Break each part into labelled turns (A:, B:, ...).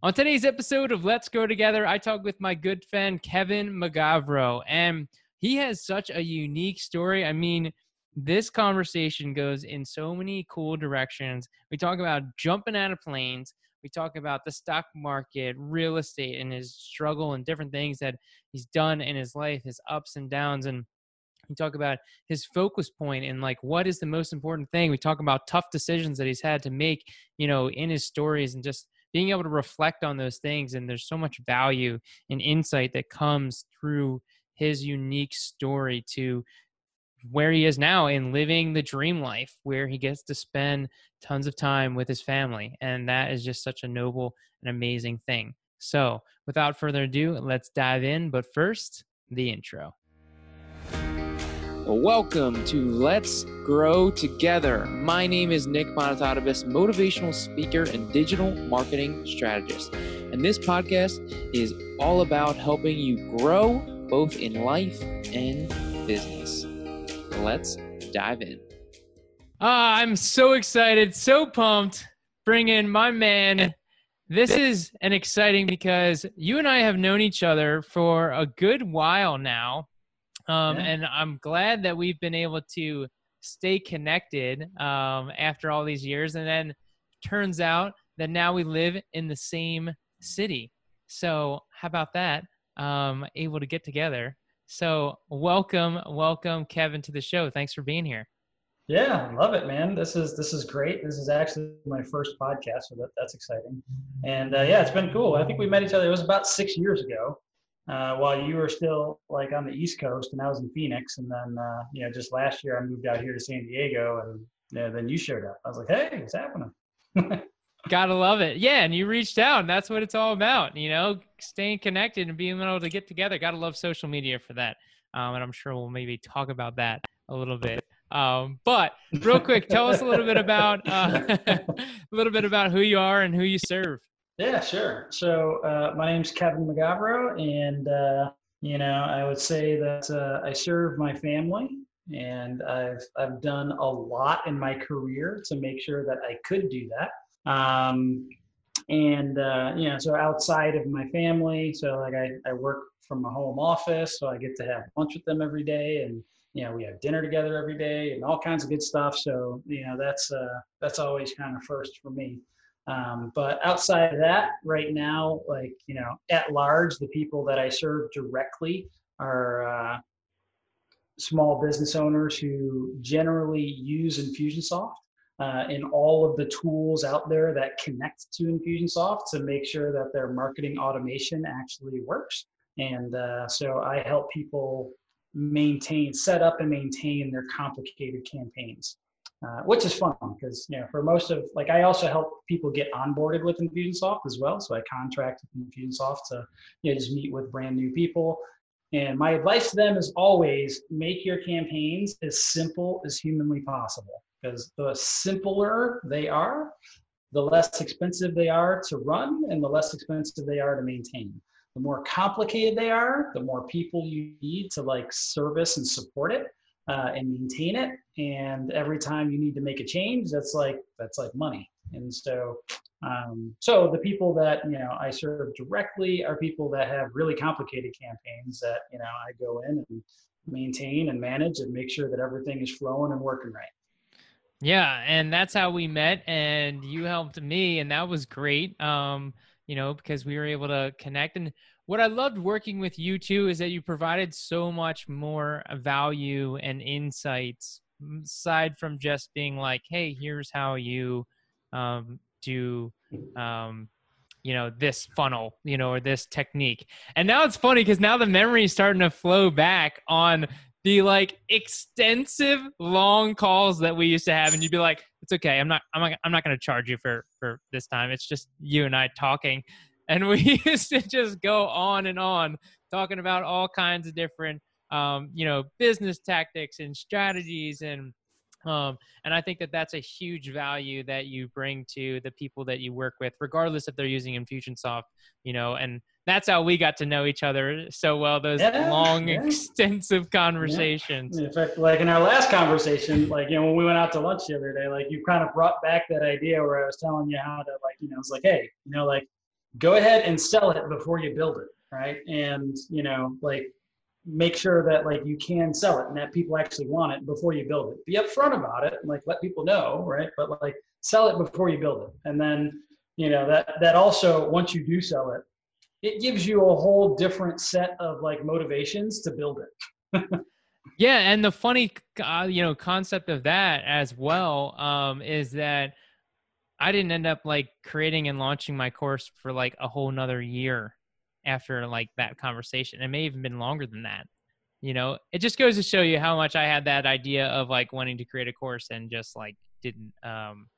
A: On today's episode of Let's Grow Together, I talk with my good friend Kevin McGavro, and he has such a unique story. I mean, this conversation goes in so many cool directions. We talk about jumping out of planes. We talk about the stock market, real estate, and his struggle and different things that he's done in his life, his ups and downs. And we talk about his focus point and like what is the most important thing. We talk about tough decisions that he's had to make, you know, in his stories and just being able to reflect on those things and there's so much value and insight that comes through his unique story to where he is now in living the dream life where he gets to spend tons of time with his family and that is just such a noble and amazing thing. So without further ado let's dive in but first the intro Welcome to Let's Grow Together. My name is Nick Monotatovas, motivational speaker and digital marketing strategist. And this podcast is all about helping you grow both in life and business. Let's dive in. Ah, I'm so excited, so pumped. Bring in my man. This is an exciting because you and I have known each other for a good while now um, yeah. And I'm glad that we've been able to stay connected um, after all these years. And then turns out that now we live in the same city. So how about that? Um, able to get together. So welcome, welcome, Kevin, to the show. Thanks for being here.
B: Yeah, love it, man. This is this is great. This is actually my first podcast, so that, that's exciting. And uh, yeah, it's been cool. I think we met each other. It was about six years ago, uh, while you were still like on the East Coast and I was in Phoenix. And then, uh, you know, just last year I moved out here to San Diego and yeah, then you showed up. I was like, hey, what's happening?
A: Gotta love it. Yeah. And you reached out and that's what it's all about, you know, staying connected and being able to get together. Gotta love social media for that. Um, and I'm sure we'll maybe talk about that a little bit. Um, but real quick, tell us a little bit about uh, a little bit about who you are and who you serve.
B: Yeah, sure. So uh, my name's Kevin McGavro, and uh, you know I would say that uh, I serve my family, and I've I've done a lot in my career to make sure that I could do that. Um, and uh, you know, so outside of my family, so like I, I work from a home office, so I get to have lunch with them every day, and you know we have dinner together every day, and all kinds of good stuff. So you know that's uh, that's always kind of first for me. Um, but outside of that, right now, like, you know, at large, the people that I serve directly are uh, small business owners who generally use Infusionsoft uh, and all of the tools out there that connect to Infusionsoft to make sure that their marketing automation actually works. And uh, so I help people maintain, set up and maintain their complicated campaigns uh, which is fun because you know for most of like I also help people get onboarded with Infusionsoft as well. So I contract with Infusionsoft to you know just meet with brand new people. And my advice to them is always make your campaigns as simple as humanly possible because the simpler they are, the less expensive they are to run and the less expensive they are to maintain. The more complicated they are, the more people you need to like service and support it uh, and maintain it. And every time you need to make a change, that's like that's like money. And so, um, so the people that you know I serve directly are people that have really complicated campaigns that you know I go in and maintain and manage and make sure that everything is flowing and working right.
A: Yeah, and that's how we met, and you helped me, and that was great. Um, you know, because we were able to connect. And what I loved working with you too is that you provided so much more value and insights aside from just being like, hey, here's how you um, do. Um, you know this funnel you know or this technique. And now it's funny because now the memory is starting to flow back on the like extensive long calls that we used to have and you'd be like it's okay. I'm not i'm not, I'm not going to charge you for for this time. It's just you and i talking and we used to just go on and on talking about all kinds of different um, you know business tactics and strategies and um, and I think that that's a huge value that you bring to the people that you work with, regardless if they're using Infusionsoft, you know, and that's how we got to know each other so well, those yeah, long, yeah. extensive conversations.
B: Yeah. In fact, like in our last conversation, like, you know, when we went out to lunch the other day, like you kind of brought back that idea where I was telling you how to like, you know, it's like, hey, you know, like go ahead and sell it before you build it, right? And you know, like make sure that like you can sell it and that people actually want it before you build it. Be upfront about it and like let people know, right? But like sell it before you build it. And then, you know, that that also once you do sell it, it gives you a whole different set of like motivations to build it.
A: yeah, and the funny uh, you know concept of that as well um is that I didn't end up like creating and launching my course for like a whole nother year after like that conversation. It may even been longer than that. You know, it just goes to show you how much I had that idea of like wanting to create a course and just like didn't um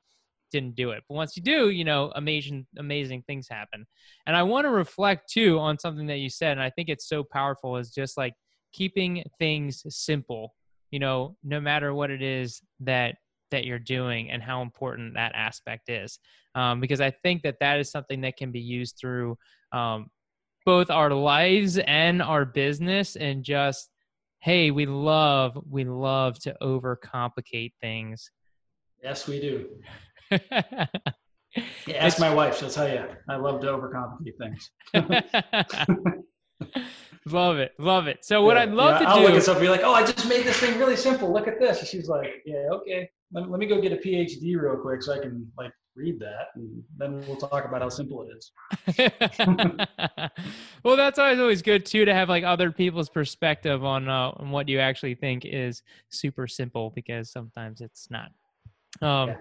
A: didn't do it. But once you do, you know, amazing amazing things happen. And I want to reflect too on something that you said and I think it's so powerful is just like keeping things simple, you know, no matter what it is that that you're doing and how important that aspect is. Um, because i think that that is something that can be used through um, both our lives and our business and just hey we love we love to overcomplicate things.
B: Yes we do. Yeah, ask my wife she'll tell you i love to overcomplicate things.
A: Love it love it. So what
B: yeah,
A: i'd love
B: yeah,
A: to
B: I'll
A: do
B: look at something be like oh i just made this thing really simple. Look at this. And she's like yeah okay let, let me go get a phd real quick so i can like read that and then we'll talk about how simple it
A: is. Well that's always always good too to have like other people's perspective on uh, on what you actually think is super simple because sometimes it's not. Um yeah.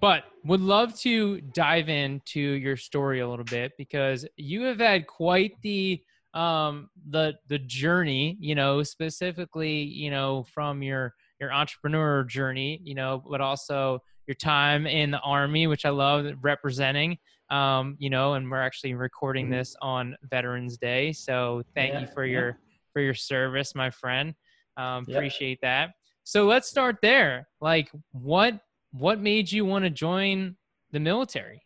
A: but would love to dive into your story a little bit because you have had quite the um the the journey you know specifically you know from your your entrepreneur journey you know but also your time in the army, which I love representing. Um, you know, and we're actually recording mm-hmm. this on Veterans Day, so thank yeah, you for yeah. your for your service, my friend. Um, yep. Appreciate that. So let's start there. Like, what what made you want to join the military?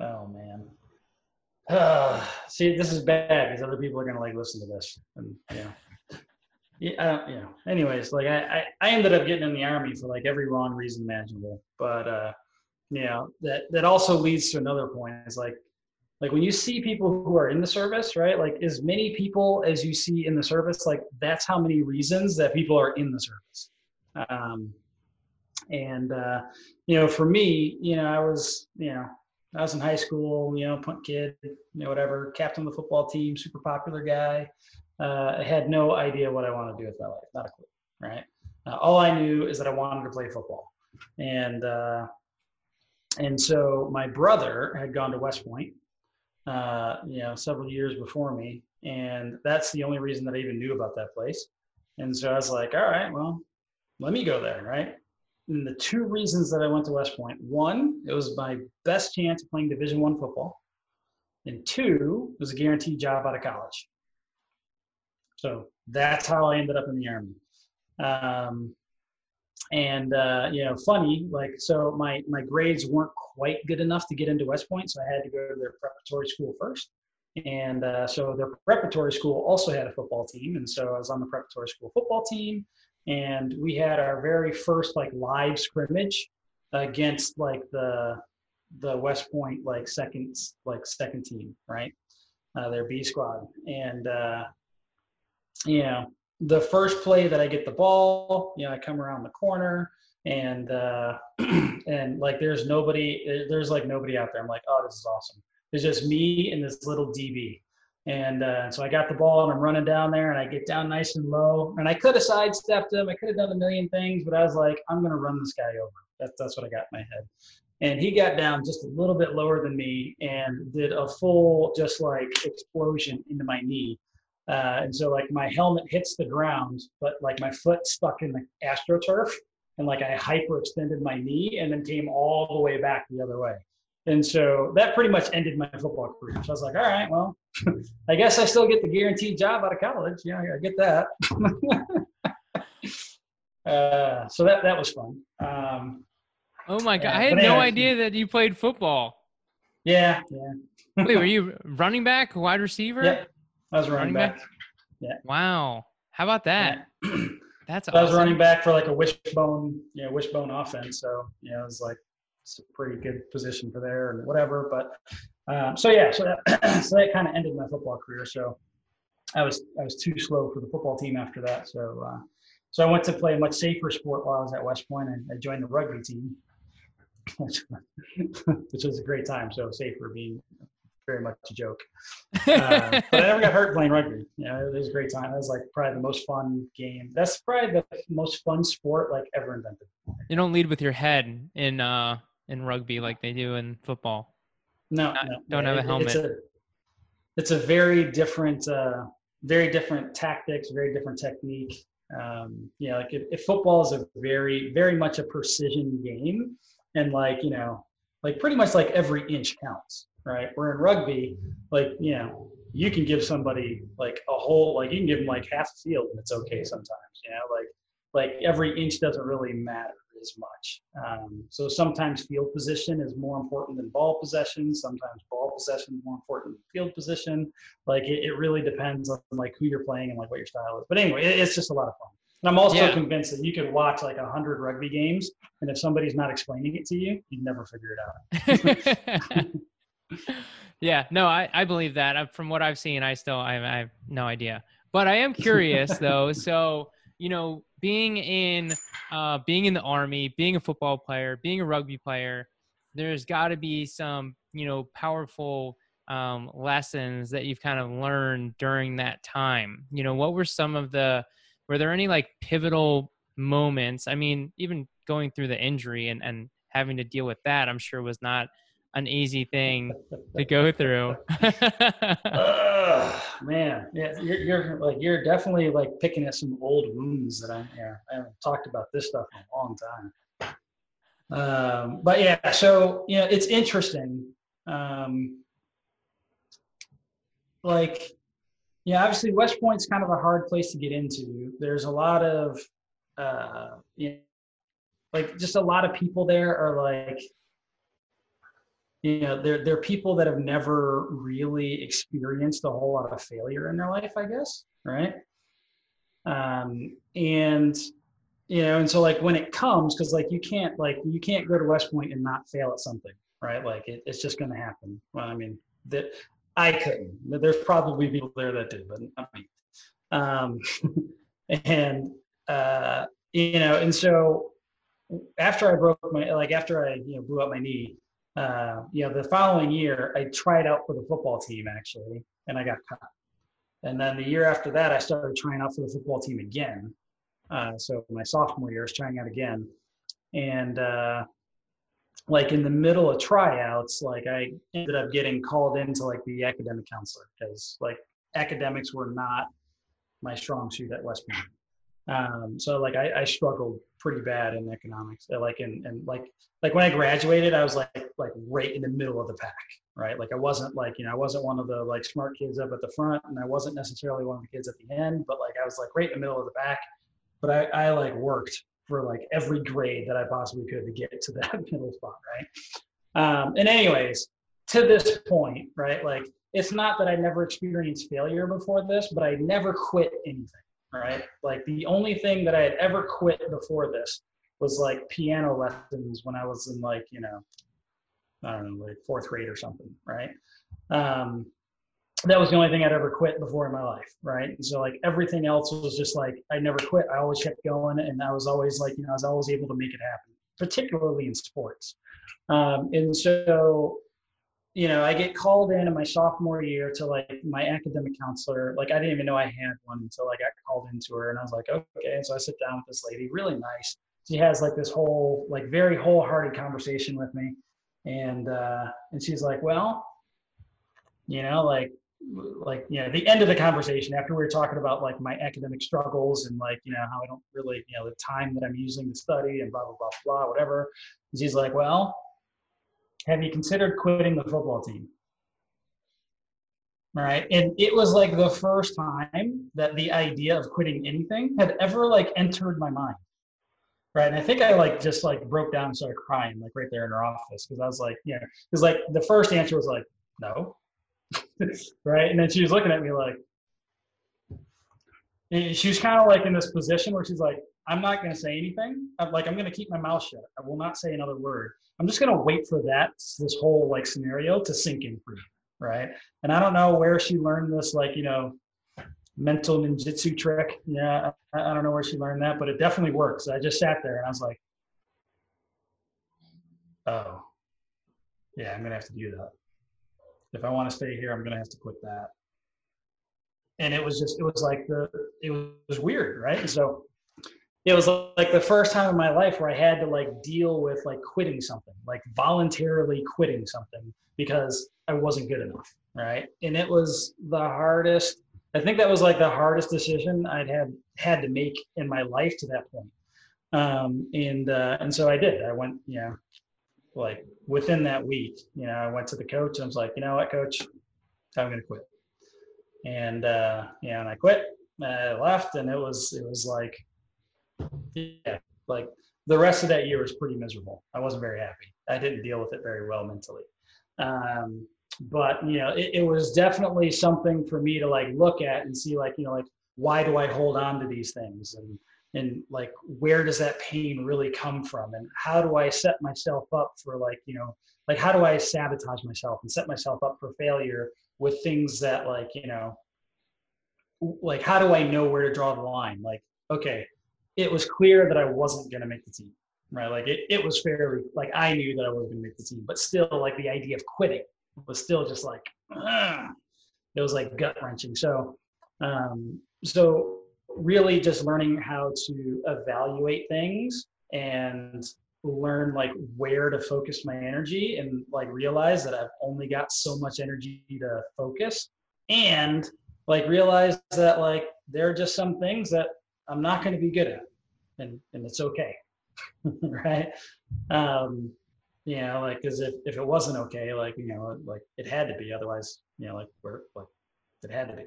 B: Oh man. Uh, see, this is bad because other people are gonna like listen to this, and yeah yeah, you know, anyways, like I, I, I ended up getting in the army for like every wrong reason imaginable. But uh, know, that that also leads to another point. Is like like when you see people who are in the service, right? Like as many people as you see in the service, like that's how many reasons that people are in the service. Um, and uh, you know, for me, you know, I was, you know, I was in high school, you know, punt kid, you know, whatever, captain of the football team, super popular guy uh, I had no idea what I wanted to do with my life, not a clue, right? Uh, all I knew is that I wanted to play football, and uh, and so my brother had gone to West Point, uh, you know, several years before me, and that's the only reason that I even knew about that place. And so I was like, all right, well, let me go there, right? And the two reasons that I went to West Point, one, it was my best chance of playing Division One football, and two, it was a guaranteed job out of college. So that's how I ended up in the army. Um, and uh, you know, funny, like so, my my grades weren't quite good enough to get into West Point, so I had to go to their preparatory school first. And uh, so their preparatory school also had a football team, and so I was on the preparatory school football team. And we had our very first like live scrimmage against like the the West Point like second like second team, right? Uh, their B squad, and uh, you know, the first play that I get the ball, you know, I come around the corner and uh, and like there's nobody, there's like nobody out there. I'm like, oh, this is awesome. It's just me and this little DB. And uh, so I got the ball and I'm running down there and I get down nice and low. And I could have sidestepped him. I could have done a million things, but I was like, I'm going to run this guy over. That's, that's what I got in my head. And he got down just a little bit lower than me and did a full, just like explosion into my knee. Uh, and so like my helmet hits the ground, but like my foot stuck in the astroturf and like I hyperextended my knee and then came all the way back the other way. And so that pretty much ended my football career. So I was like, all right, well, I guess I still get the guaranteed job out of college. Yeah, I get that. uh, so that that was fun. Um,
A: oh my god, I had no idea that you played football.
B: Yeah, yeah.
A: Wait, were you running back, wide receiver?
B: Yeah, I was running, running back. back.
A: Yeah. Wow. How about that? Yeah. That's
B: so awesome. I was running back for like a wishbone, you know, wishbone offense. So, you know, it was like it's a pretty good position for there and whatever. But um, so yeah, so that, so that kind of ended my football career. So I was I was too slow for the football team after that. So uh, so I went to play a much safer sport while I was at West Point, and I joined the rugby team, which, which was a great time. So safer being very much a joke. Uh, but I never got hurt playing rugby. You know, it was a great time. It was like probably the most fun game. That's probably the most fun sport like ever invented.
A: You don't lead with your head in uh in rugby like they do in football.
B: No,
A: Not-
B: no
A: don't have a helmet.
B: It's a, it's a very different, uh, very different tactics, very different technique. Um, you know, like if, if football is a very, very much a precision game, and like you know, like pretty much like every inch counts, right? Where in rugby, like you know, you can give somebody like a whole, like you can give them like half a field, and it's okay sometimes. You know, like like every inch doesn't really matter as much. Um, so sometimes field position is more important than ball possession. Sometimes ball possession is more important than field position. Like it, it really depends on like who you're playing and like what your style is. But anyway, it, it's just a lot of fun. And I'm also
A: Yeah.
B: convinced that you could watch like a hundred rugby games, and if somebody's not explaining it to you, you'd never figure it out.
A: yeah, no, I, I believe that. Uh, From what I've seen, I still I, I have no idea. But I am curious though. So you know, being in uh, being in the army, being a football player, being a rugby player, there's got to be some you know powerful um, lessons that you've kind of learned during that time. You know, what were some of the were there any like pivotal moments? I mean, even going through the injury and and having to deal with that, I'm sure was not an easy thing to go through.
B: Ugh, man, yeah, you're, you're like you're definitely like picking at some old wounds that I'm. yeah I haven't talked about this stuff in a long time. Um, but yeah, so you know it's interesting. Um, like, yeah, obviously West Point's kind of a hard place to get into. There's a lot of, uh, you know, like just a lot of people there are like you know they're they're people that have never really experienced a whole lot of failure in their life i guess right? Um and you know and so like when it comes because like you can't like you can't go to west point and not fail at something right? Like it, it's just going to happen. Well i mean that i couldn't there's probably people there that do but not me. Um and uh you know and so after i broke my like after i you know blew up my knee uh, you know, the following year, I tried out for the football team actually, and I got cut. And then the year after that, I started trying out for the football team again. Uh, so my sophomore year, I was trying out again, and uh, like in the middle of tryouts, like I ended up getting called into like the academic counselor because like academics were not my strong suit at West Point. Um, so like I, I struggled pretty bad in economics. Uh, Like in and like like when I graduated, I was like like right in the middle of the pack, right? Like I wasn't like you know I wasn't one of the like smart kids up at the front, and I wasn't necessarily one of the kids at the end, but like I was like right in the middle of the pack. But I, I like worked for like every grade that I possibly could to get to that middle spot, right? Um, and anyways, to this point, right? Like it's not that I never experienced failure before this, but I never quit anything right? Like the only thing that I had ever quit before this was like piano lessons when I was in like, you know, I don't know, like fourth grade or something, right? Um, that was the only thing I'd ever quit before in my life, right? And so like everything else was just like I never quit. I always kept going, and I was always like, you know, I was always able to make it happen, particularly in sports. Um, and so you know, I get called in in my sophomore year to like my academic counselor. Like I didn't even know I had one until I got called into her, and I was like, okay. And so I sit down with this lady, really nice. She has like this whole, like very wholehearted conversation with me, and uh, and she's like, well, you know, like like you know, the end of the conversation after we were talking about like my academic struggles and like you know how I don't really you know the time that I'm using to study and blah blah blah blah whatever. And she's like, well have you considered quitting the football team? All right. And it was like the first time that the idea of quitting anything had ever like entered my mind. Right. And I think I like just like broke down and started crying like right there in her office because I was like, you yeah, because like the first answer was like, no. right. And then she was looking at me like, she was kind of like in this position where she's like, I'm not going to say anything. I'm like, I'm going to keep my mouth shut. I will not say another word. I'm just going to wait for that, this whole like scenario to sink in for you. Right. And I don't know where she learned this, like, you know, mental ninjutsu trick. Yeah. I, I don't know where she learned that, but it definitely works. I just sat there and I was like, oh, yeah, I'm going to have to do that. If I want to stay here, I'm going to have to quit that. And it was just, it was like the, it was weird. Right. So it was like the first time in my life where I had to like deal with like quitting something, like voluntarily quitting something because I wasn't good enough, right? And it was the hardest. I think that was like the hardest decision I'd had had to make in my life to that point. Um, and uh, and so I did. I went, you know, like within that week, you know, I went to the coach and I was like, you know what, coach, I'm gonna quit. And uh, yeah, and I quit. I left, and it was it was like yeah, like the rest of that year was pretty miserable. I wasn't very happy. I didn't deal with it very well mentally. Um, but you know, it, it was definitely something for me to like look at and see like, you know, like why do I hold on to these things and and like where does that pain really come from and how do I set myself up for like, you know, like how do I sabotage myself and set myself up for failure with things that like, you know, like how do I know where to draw the line? Like, okay, it was clear that I wasn't going to make the team, right? Like it, it was fairly, like I knew that I wasn't going to make the team, but still like the idea of quitting was still just like, Ugh. it was like gut wrenching. So, um, so really just learning how to evaluate things and learn like where to focus my energy and like realize that I've only got so much energy to focus and like realize that like there are just some things that I'm not going to be good at, and and it's okay, right? Um, you know, like because if if it wasn't okay, like you know, like it had to be, otherwise, you know, like where like it had to be.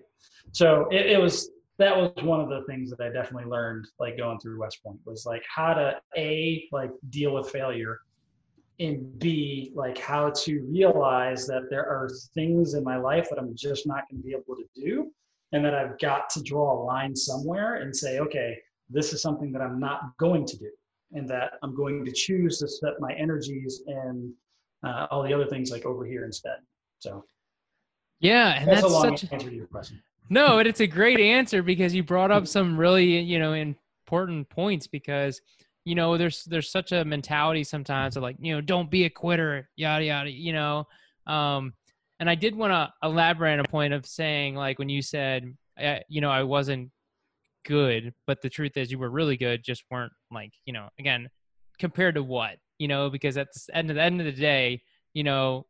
B: So it, it was that was one of the things that I definitely learned, like going through West Point, was like how to a like deal with failure, and b like how to realize that there are things in my life that I'm just not going to be able to do and that I've got to draw a line somewhere and say, okay, this is something that I'm not going to do, and that I'm going to choose to set my energies and uh, all the other things like over here instead. So,
A: yeah, and that's, that's a long such answer to your question. No, it's a great answer because you brought up some really you know important points because you know there's there's such a mentality sometimes of like you know don't be a quitter yada yada you know um and I did want to elaborate on a point of saying, like, when you said, uh, you know, I wasn't good, but the truth is you were really good, just weren't like, you know, again, compared to what, you know, because at the end of the end of the day, you know,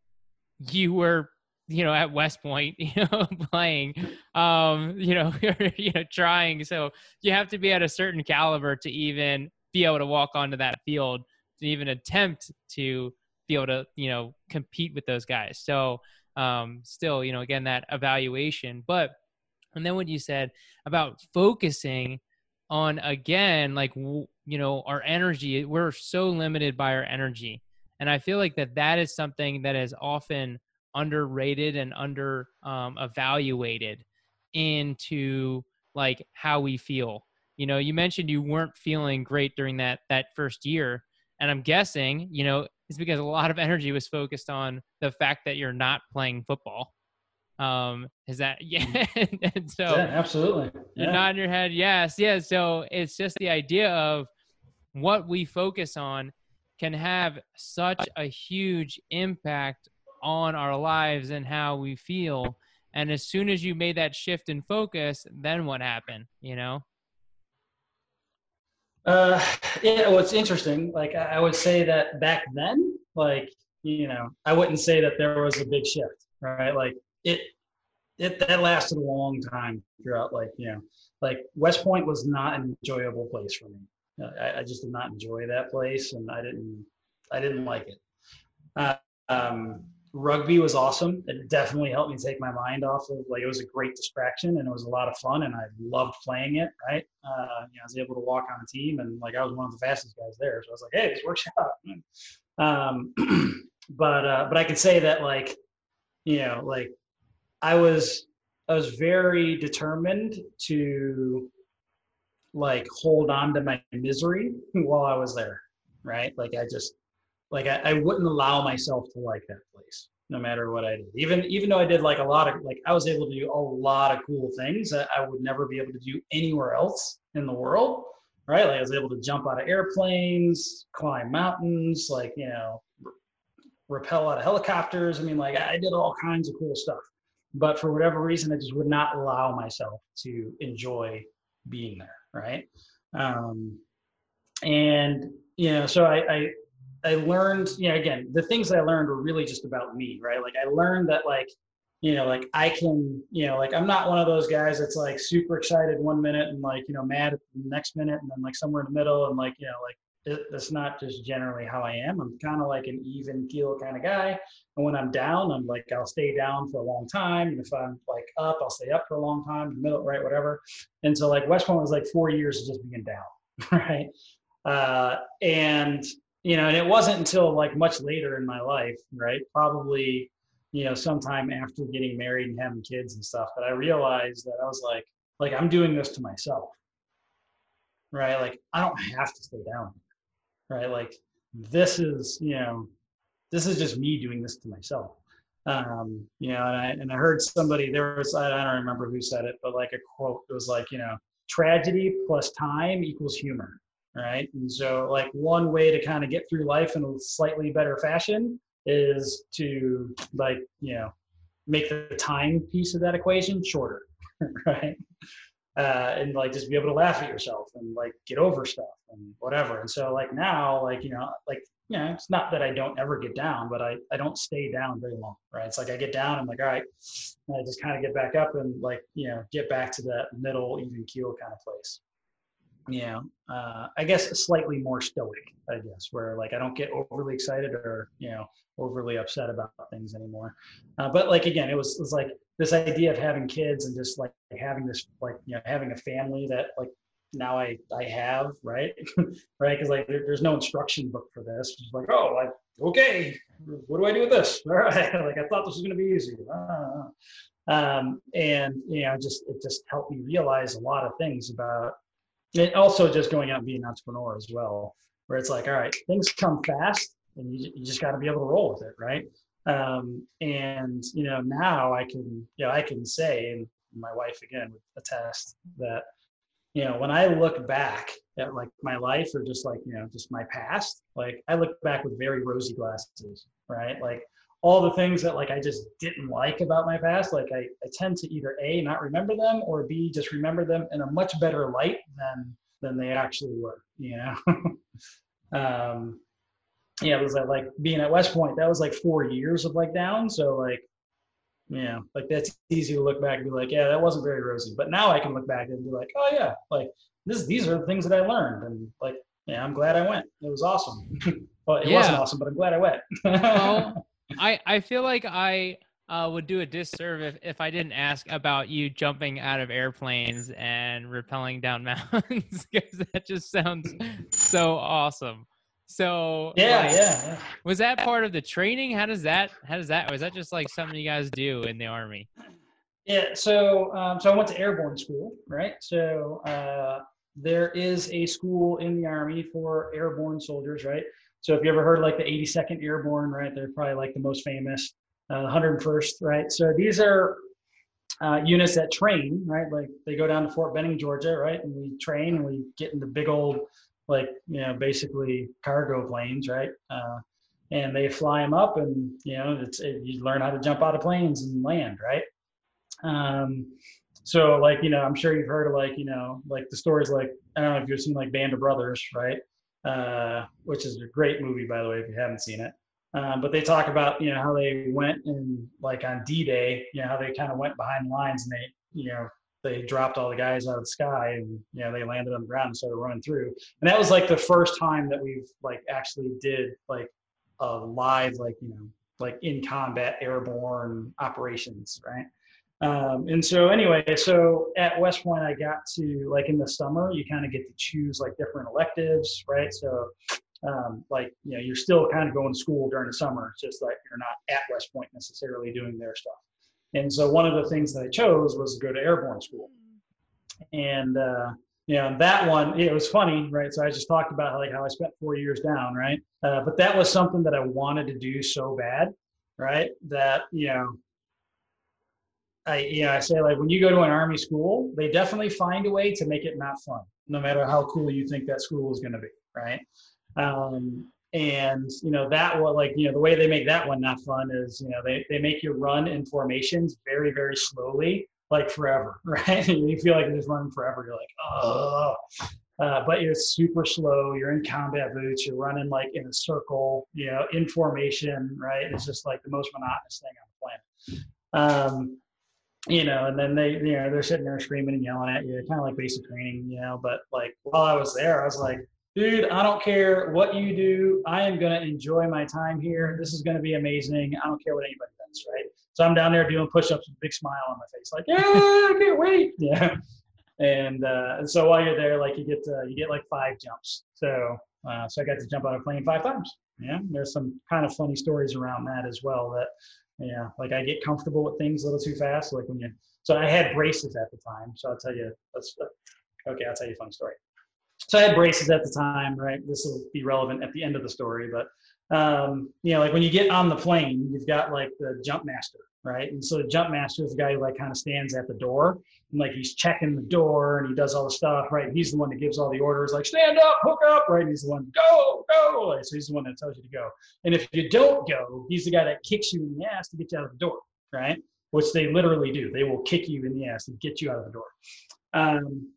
A: you were, you know, at West Point, you know, playing, um, you know, you know, trying. So you have to be at a certain caliber to even be able to walk onto that field to even attempt to be able to, you know, compete with those guys. So um, still, you know, again, that evaluation. But, and then what you said about focusing on, again, like, you know, our energy, we're so limited by our energy. And I feel like that that is something that is often underrated and under um, evaluated into like how we feel. You know, you mentioned you weren't feeling great during that that first year, and I'm guessing, you know, is because a lot of energy was focused on the fact that you're not playing football. Um, is that yeah? and so
B: yeah, absolutely.
A: You're not in your head. Yes, yes. So it's just the idea of what we focus on can have such a huge impact on our lives and how we feel. And as soon as you made that shift in focus, then what happened? You know?
B: Uh, yeah, well, it's interesting. Like I would say that back then, like you know, I wouldn't say that there was a big shift, right? Like it, it that lasted a long time throughout. Like you know, like West Point was not an enjoyable place for me. I, I just did not enjoy that place, and I didn't, I didn't like it. Uh, um, rugby was awesome. It definitely helped me take my mind off of like it was a great distraction and it was a lot of fun and I loved playing it. Right, uh, you know, I was able to walk on a team and like I was one of the fastest guys there, so I was like, hey, this works out. Um, but uh, but I could say that like you know like I was I was very determined to like hold on to my misery while I was there, right? Like I just like I, I wouldn't allow myself to like that place no matter what I did. Even even though I did like a lot of like I was able to do a lot of cool things that I would never be able to do anywhere else in the world. Right? Like I was able to jump out of airplanes, climb mountains, like you know, rappel out of helicopters. I mean, like I did all kinds of cool stuff. But for whatever reason, I just would not allow myself to enjoy being there. Right? Um, and you know, so I, I I learned, you know, again, the things I learned were really just about me, right? Like I learned that like, you know, like I can, you know, like I'm not one of those guys that's like super excited one minute and like, you know, mad the next minute and then like somewhere in the middle and like, you know, like it, that's not just generally how I am. I'm kind of like an even keel kind of guy. And when I'm down, I'm like, I'll stay down for a long time. And if I'm like up, I'll stay up for a long time, middle, right, whatever. And so like West Point was like four years of just being down, right? Uh, and you know, and it wasn't until like much later in my life, right? Probably, you know, sometime after getting married and having kids and stuff that I realized that I was like, like I'm doing this to myself, right? Like I don't have to stay down, right? Like this is, you know, this is just me doing this to myself. Um, you know, and I and I heard somebody there was I don't remember who said it, but like a quote it was like, you know, tragedy plus time equals humor right? And so, like, one way to kind of get through life in a slightly better fashion is to, like, you know, make the time piece of that equation shorter, right? Uh, and like just be able to laugh at yourself and like get over stuff and whatever. And so, like, now, like, you know, like, you know, it's not that I don't ever get down, but I, I don't stay down very long, right? It's like I get down, I'm like, all right, I just kind of get back up and like, you know, get back to that middle, even keel kind of place know, uh, I guess slightly more stoic, I guess, where like I don't get overly excited or, you know, overly upset about things anymore. Uh, but like, again, it was, it was like this idea of having kids and just like having this, like, you know, having a family that like now I, I have, right. right. Cause like there, there's no instruction book for this. It's like, oh, like, okay, what do I do with this? All right. like I thought this was going to be easy. Ah. Um, and, you know, just, it just helped me realize a lot of things about, and also just going out and being an entrepreneur as well, where it's like, all right, things come fast and you, you just got to be able to roll with it, right? Um, and you know, now I can, you know, I can say, and my wife again would attest that, you know, when I look back at like my life or just like, you know, just my past, like I look back with very rosy glasses, right? Like all the things that like I just didn't like about my past, like I, I tend to either A, not remember them or B, just remember them in a much better light than than they actually were, you know? um yeah, it was like, like being at West Point, that was like four years of like down. So like, yeah, like that's easy to look back and be like, yeah, that wasn't very rosy. But now I can look back and be like, oh yeah, like this these are the things that I learned. And like, yeah, I'm glad I went. It was awesome. well, it yeah. wasn't awesome, but I'm glad I went.
A: well, I I feel like I uh, would do a disservice if, if I didn't ask about you jumping out of airplanes and rappelling down mountains because that just sounds so awesome. So
B: yeah, like, yeah, yeah,
A: Was that part of the training? How does that? How does that? Was that just like something you guys do in the army?
B: Yeah. So um, so I went to airborne school, right? So uh, there is a school in the army for airborne soldiers, right? So if you ever heard like the 82nd Airborne, right, they're probably like the most famous, uh, 101st, right? So these are uh, units that train, right? Like they go down to Fort Benning, Georgia, right? And we train and we get into big old, like, you know, basically cargo planes, right? Uh, and they fly them up and, you know, it's, it, you learn how to jump out of planes and land, right? Um, so like, you know, I'm sure you've heard of like, you know, like the stories like, I don't know if you've seen like Band of Brothers, right? Uh, which is a great movie, by the way, if you haven't seen it. Um, but they talk about you know how they went and like on D-Day, you know how they kind of went behind the lines and they you know they dropped all the guys out of the sky and you know they landed on the ground and started running through. And that was like the first time that we've like actually did like a live like you know like in combat airborne operations, right? Um, and so anyway, so at West Point, I got to like in the summer, you kind of get to choose like different electives, right? So um, like you know, you're still kind of going to school during the summer. It's just like you're not at West Point necessarily doing their stuff. And so one of the things that I chose was to go to airborne school. And uh, you know, that one, it was funny, right? So I just talked about like how I spent four years down, right? Uh, but that was something that I wanted to do so bad, right? That, you know, I, know, I say like when you go to an army school, they definitely find a way to make it not fun, no matter how cool you think that school is going to be, right? Um, and you know that one, like you know, the way they make that one not fun is you know they they make you run in formations very very slowly, like forever, right? You feel like you're just running forever. You're like, oh. Uh, but it's super slow. You're in combat boots. You're running like in a circle, you know, in formation, right? It's just like the most monotonous thing on the planet. Um, you know, and then they, you know, they're sitting there screaming and yelling at you, kind of like basic training, you know. But like while I was there, I was like, dude, I don't care what you do. I am going to enjoy my time here. This is going to be amazing. I don't care what anybody does, right? So I'm down there doing push-ups with a big smile on my face, like, yeah, I can't wait. Yeah. And, uh, and so while you're there, like you get uh, you get like five jumps. So uh, so I got to jump out of a plane five times. Yeah, there's some kind of funny stories around that as well. That yeah, like I get comfortable with things a little too fast. Like when you, so I had braces at the time. So I'll tell you, okay. I'll tell you a fun story so I had braces at the time, right? This will be relevant at the end of the story, but um, you know, like when you get on the plane, you've got like the jump master, right? And so the jump master is the guy who like kind of stands at the door like he's checking the door and he does all the stuff, right? He's the one that gives all the orders, like stand up, hook up, right? He's the one, go, go. Like, so he's the one that tells you to go. And if you don't go, he's the guy that kicks you in the ass to get you out of the door, right? Which they literally do. They will kick you in the ass and get you out of the door. Um,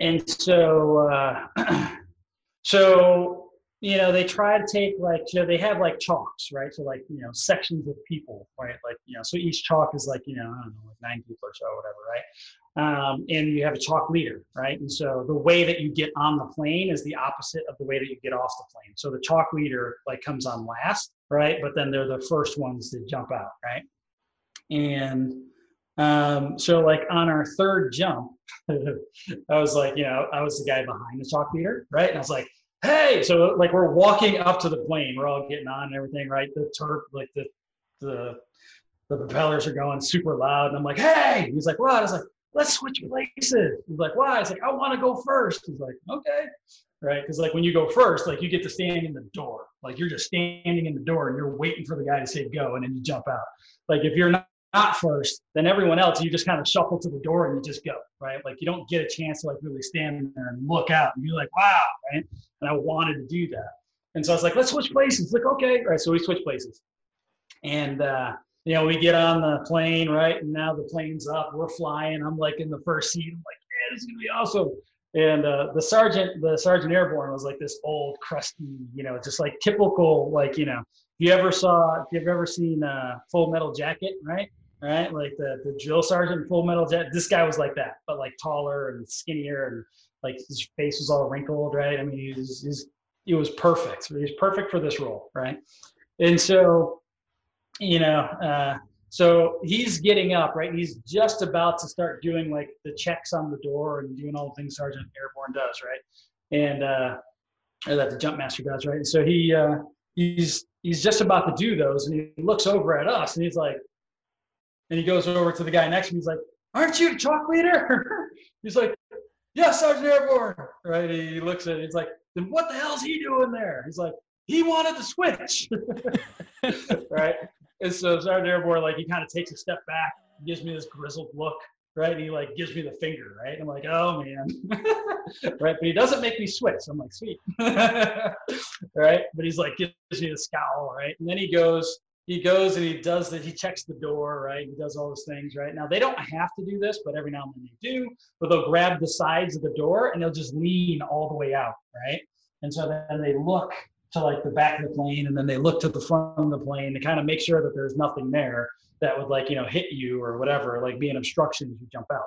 B: and so uh, so you know they try to take like you know they have like chalks right? So like you know sections of people right? Like you know so each chalk is like you know i don't know like nine people or so whatever right? Um, and you have a chalk leader right? And so the way that you get on the plane is the opposite of the way that you get off the plane. So the chalk leader like comes on last right? But then they're the first ones to jump out right? And um, so like on our third jump, I was like, you know, I was the guy behind the chalk leader, right? And I was like, hey, so like we're walking up to the plane, we're all getting on and everything, right? The turf, like the the the propellers are going super loud, and I'm like, hey, he's like, what? I was like, let's switch places. He's like, why? I was like, I want to go first. He's like, okay, right? Because like when you go first, like you get to stand in the door, like you're just standing in the door and you're waiting for the guy to say go, and then you jump out. Like if you're not not first, then everyone else, you just kind of shuffle to the door and you just go, right? Like you don't get a chance to like really stand there and look out and be like, wow, right? And I wanted to do that. And so I was like, let's switch places. Like, okay, right. So we switch places. And uh, you know, we get on the plane, right? And now the plane's up, we're flying. I'm like in the first seat. I'm like, yeah, this is gonna be awesome. And uh, the sergeant, the sergeant airborne was like this old, crusty, you know, just like typical, like, you know, if you ever saw, if you've ever seen uh, Full Metal Jacket, right? Right? Like the, the drill sergeant Full Metal Jacket. This guy was like that, but like taller and skinnier, and like his face was all wrinkled, right? I mean, he was, he was, he was perfect. He was perfect for this role, right? And so, you know, uh, so he's getting up, right? He's just about to start doing like the checks on the door and doing all the things Sergeant Airborne does, right? And uh, or that the jump master does, right? And so he uh, he's he's just about to do those, and he looks over at us, and he's like, and he goes over to the guy next to me. He's like, "Aren't you the chalk leader?" he's like, "Yes, Sergeant Airborne." Right? He looks at it. He's like, "Then what the hell's he doing there?" He's like, "He wanted to switch." right? And so Sergeant Airborne, like, he kind of takes a step back, gives me this grizzled look, right? And he like gives me the finger, right? I'm like, oh man, right? But he doesn't make me switch. I'm like, sweet, right? But he's like gives me the scowl, right? And then he goes, he goes and he does that. He checks the door, right? He does all those things, right? Now they don't have to do this, but every now and then they do. But they'll grab the sides of the door and they'll just lean all the way out, right? And so then they look to like the back of the plane, and then they look to the front of the plane to kind of make sure that there's nothing there that would like you know hit you or whatever, like be an obstruction as you jump out.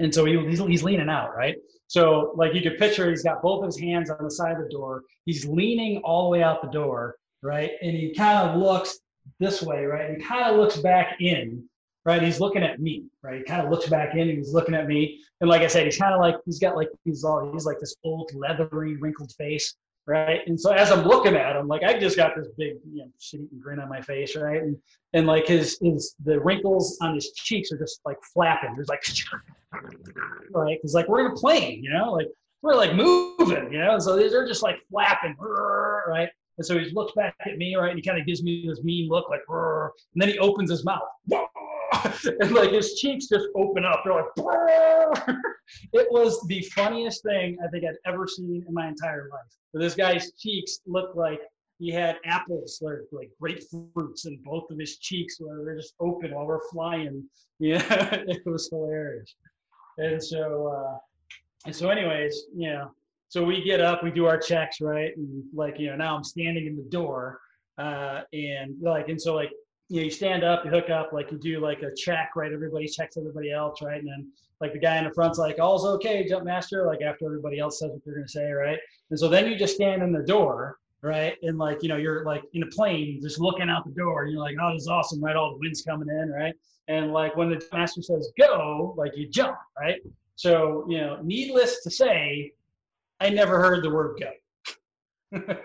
B: And so he, he's, he's leaning out, right? So like you could picture, he's got both of his hands on the side of the door. He's leaning all the way out the door right? And he kind of looks this way, right? He kind of looks back in, right? He's looking at me, right? He kind of looks back in and he's looking at me. And like I said, he's kind of like, he's got like, he's all, he's like this old leathery wrinkled face, right? And so as I'm looking at him, like I just got this big, you know, shit-eating grin on my face, right? And, and like his, his, the wrinkles on his cheeks are just like flapping. There's like, right? Because like we're in a plane, you know, like we're like moving, you know, so these are just like flapping, right? And so he looks back at me, right, and he kind of gives me this mean look, like, and then he opens his mouth, and like his cheeks just open up. They're like, it was the funniest thing I think I'd ever seen in my entire life. But this guy's cheeks looked like he had apples like, like grapefruits in both of his cheeks they're just open while we're flying. Yeah, it was hilarious. And so, uh, and so, anyways, know, so we get up, we do our checks, right? And like, you know, now I'm standing in the door, uh, and like, and so like, you know, you stand up, you hook up, like you do like a check, right? Everybody checks everybody else, right? And then like the guy in the front's like, all's okay, jump master, like after everybody else says what they're gonna say, right? And so then you just stand in the door right? And like, you know, you're like in a plane, just looking out the door, you're like, oh, this is awesome, right? All the wind's coming in, right? And like when the master says go, like you jump, right? So, you know, needless to say, I never heard the word go.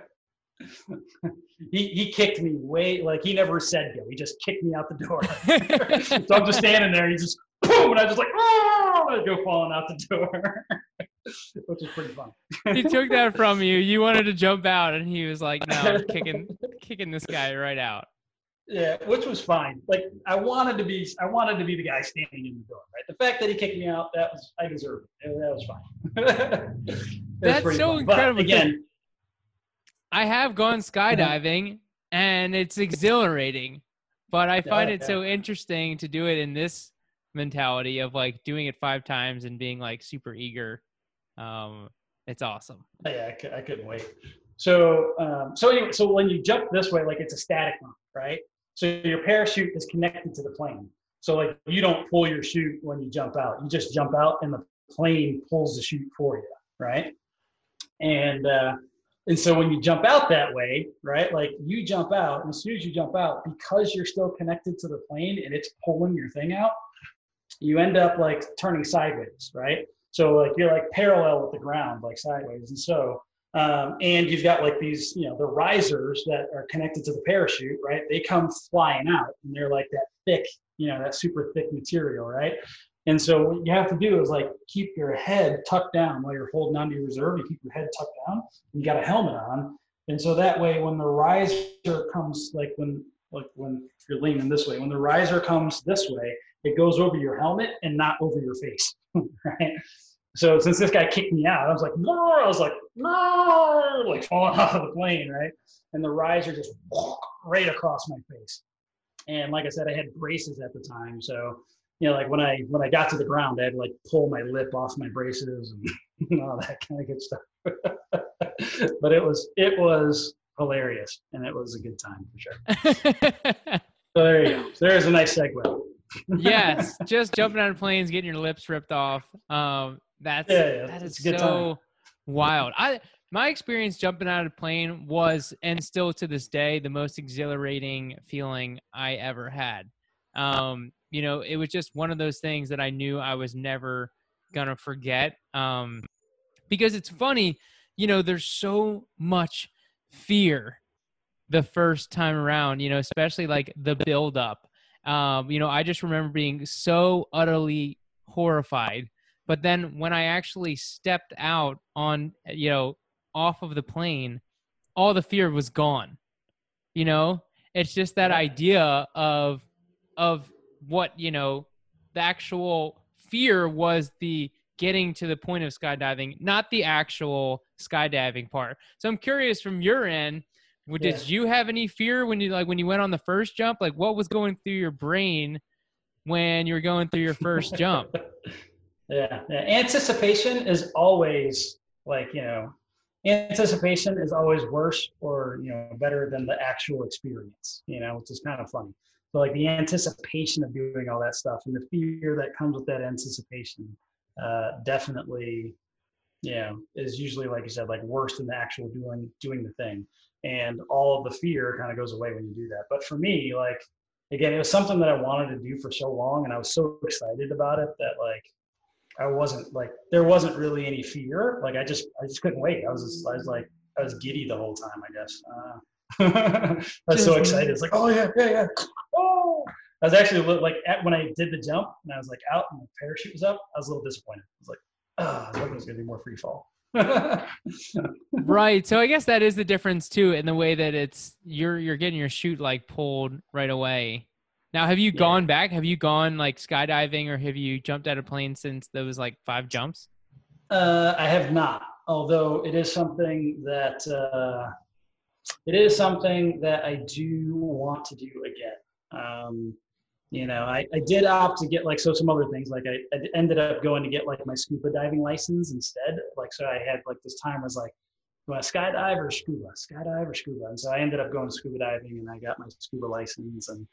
B: he, he kicked me way like he never said go. He just kicked me out the door. so I'm just standing there. He just boom, and I just like oh, I go falling out the door. which is pretty fun.
A: he took that from you. You wanted to jump out, and he was like, "No, kicking, kicking this guy right out."
B: Yeah, which was fine. Like I wanted to be, I wanted to be the guy standing in the door. Right. The fact that he kicked me out, that was I deserved it. That was fine.
A: That's was so fun. incredible. But again, I have gone skydiving, and it's exhilarating. But I find yeah, it yeah. so interesting to do it in this mentality of like doing it five times and being like super eager um, it's awesome.
B: Yeah, I, I couldn't wait. So, um, so anyway, so when you jump this way, like it's a static mount, right? So your parachute is connected to the plane. So like you don't pull your chute when you jump out. You just jump out, and the plane pulls the chute for you, right? And uh, and so when you jump out that way, right? Like you jump out, and as soon as you jump out, because you're still connected to the plane and it's pulling your thing out, you end up like turning sideways, right? So like you're like parallel with the ground, like sideways. And so, um, and you've got like these, you know, the risers that are connected to the parachute, right? They come flying out and they're like that thick, you know, that super thick material, right? And so what you have to do is like keep your head tucked down while you're holding onto your reserve. You keep your head tucked down. You got a helmet on, and so that way, when the riser comes, like when like when you're leaning this way, when the riser comes this way, it goes over your helmet and not over your face, right? So since this guy kicked me out, I was like, no, I was like, no, like falling off of the plane, right? And the riser just right across my face. And like I said, I had braces at the time, so you know, like when I when I got to the ground, I had to like pull my lip off my braces and all that kind of good stuff. but it was it was hilarious, and it was a good time for sure. so there you go. So there's a nice segue
A: yes, just jumping out of planes, getting your lips ripped off. Um, that's yeah, yeah, that is so time. wild. I my experience jumping out of a plane was and still to this day the most exhilarating feeling I ever had. Um, you know, it was just one of those things that I knew I was never gonna forget. Um, because it's funny, you know, there's so much fear the first time around, you know, especially like the build up um, you know, I just remember being so utterly horrified. But then when I actually stepped out on, you know, off of the plane, all the fear was gone. You know, it's just that idea of of what you know the actual fear was the getting to the point of skydiving not the actual skydiving part so i'm curious from your end did yeah. you have any fear when you like when you went on the first jump? Like what was going through your brain when you were going through your first jump?
B: Yeah. yeah. Anticipation is always like, you know, anticipation is always worse or, you know, better than the actual experience, you know, which is kind of funny. But like the anticipation of doing all that stuff and the fear that comes with that anticipation uh, definitely, you know, is usually like you said, like worse than the actual doing doing the thing and all of the fear kind of goes away when you do that. But for me, like again, it was something that I wanted to do for so long, and I was so excited about it that like I wasn't like there wasn't really any fear. Like I just I just couldn't wait. I was just, I was like I was giddy the whole time. I guess uh, I was so excited. It's like oh yeah yeah yeah oh I was actually like at, when I did the jump and I was like out and the parachute was up, I was a little disappointed. I was like, oh, I was hoping it was gonna be more free fall.
A: Right. So I guess that is the difference too in the way that it's you're you're getting your chute like pulled right away. Now, have you yeah. gone back? Have you gone like skydiving or have you jumped out of plane since those like five jumps?
B: Uh, I have not. Although it is something that uh, it is something that I do want to do again. Um, you know, I, I did opt to get like so some other things like I, I ended up going to get like my scuba diving license instead. Like so, I had like this time was like, I skydive or scuba? Skydive or scuba? And so I ended up going scuba diving and I got my scuba license and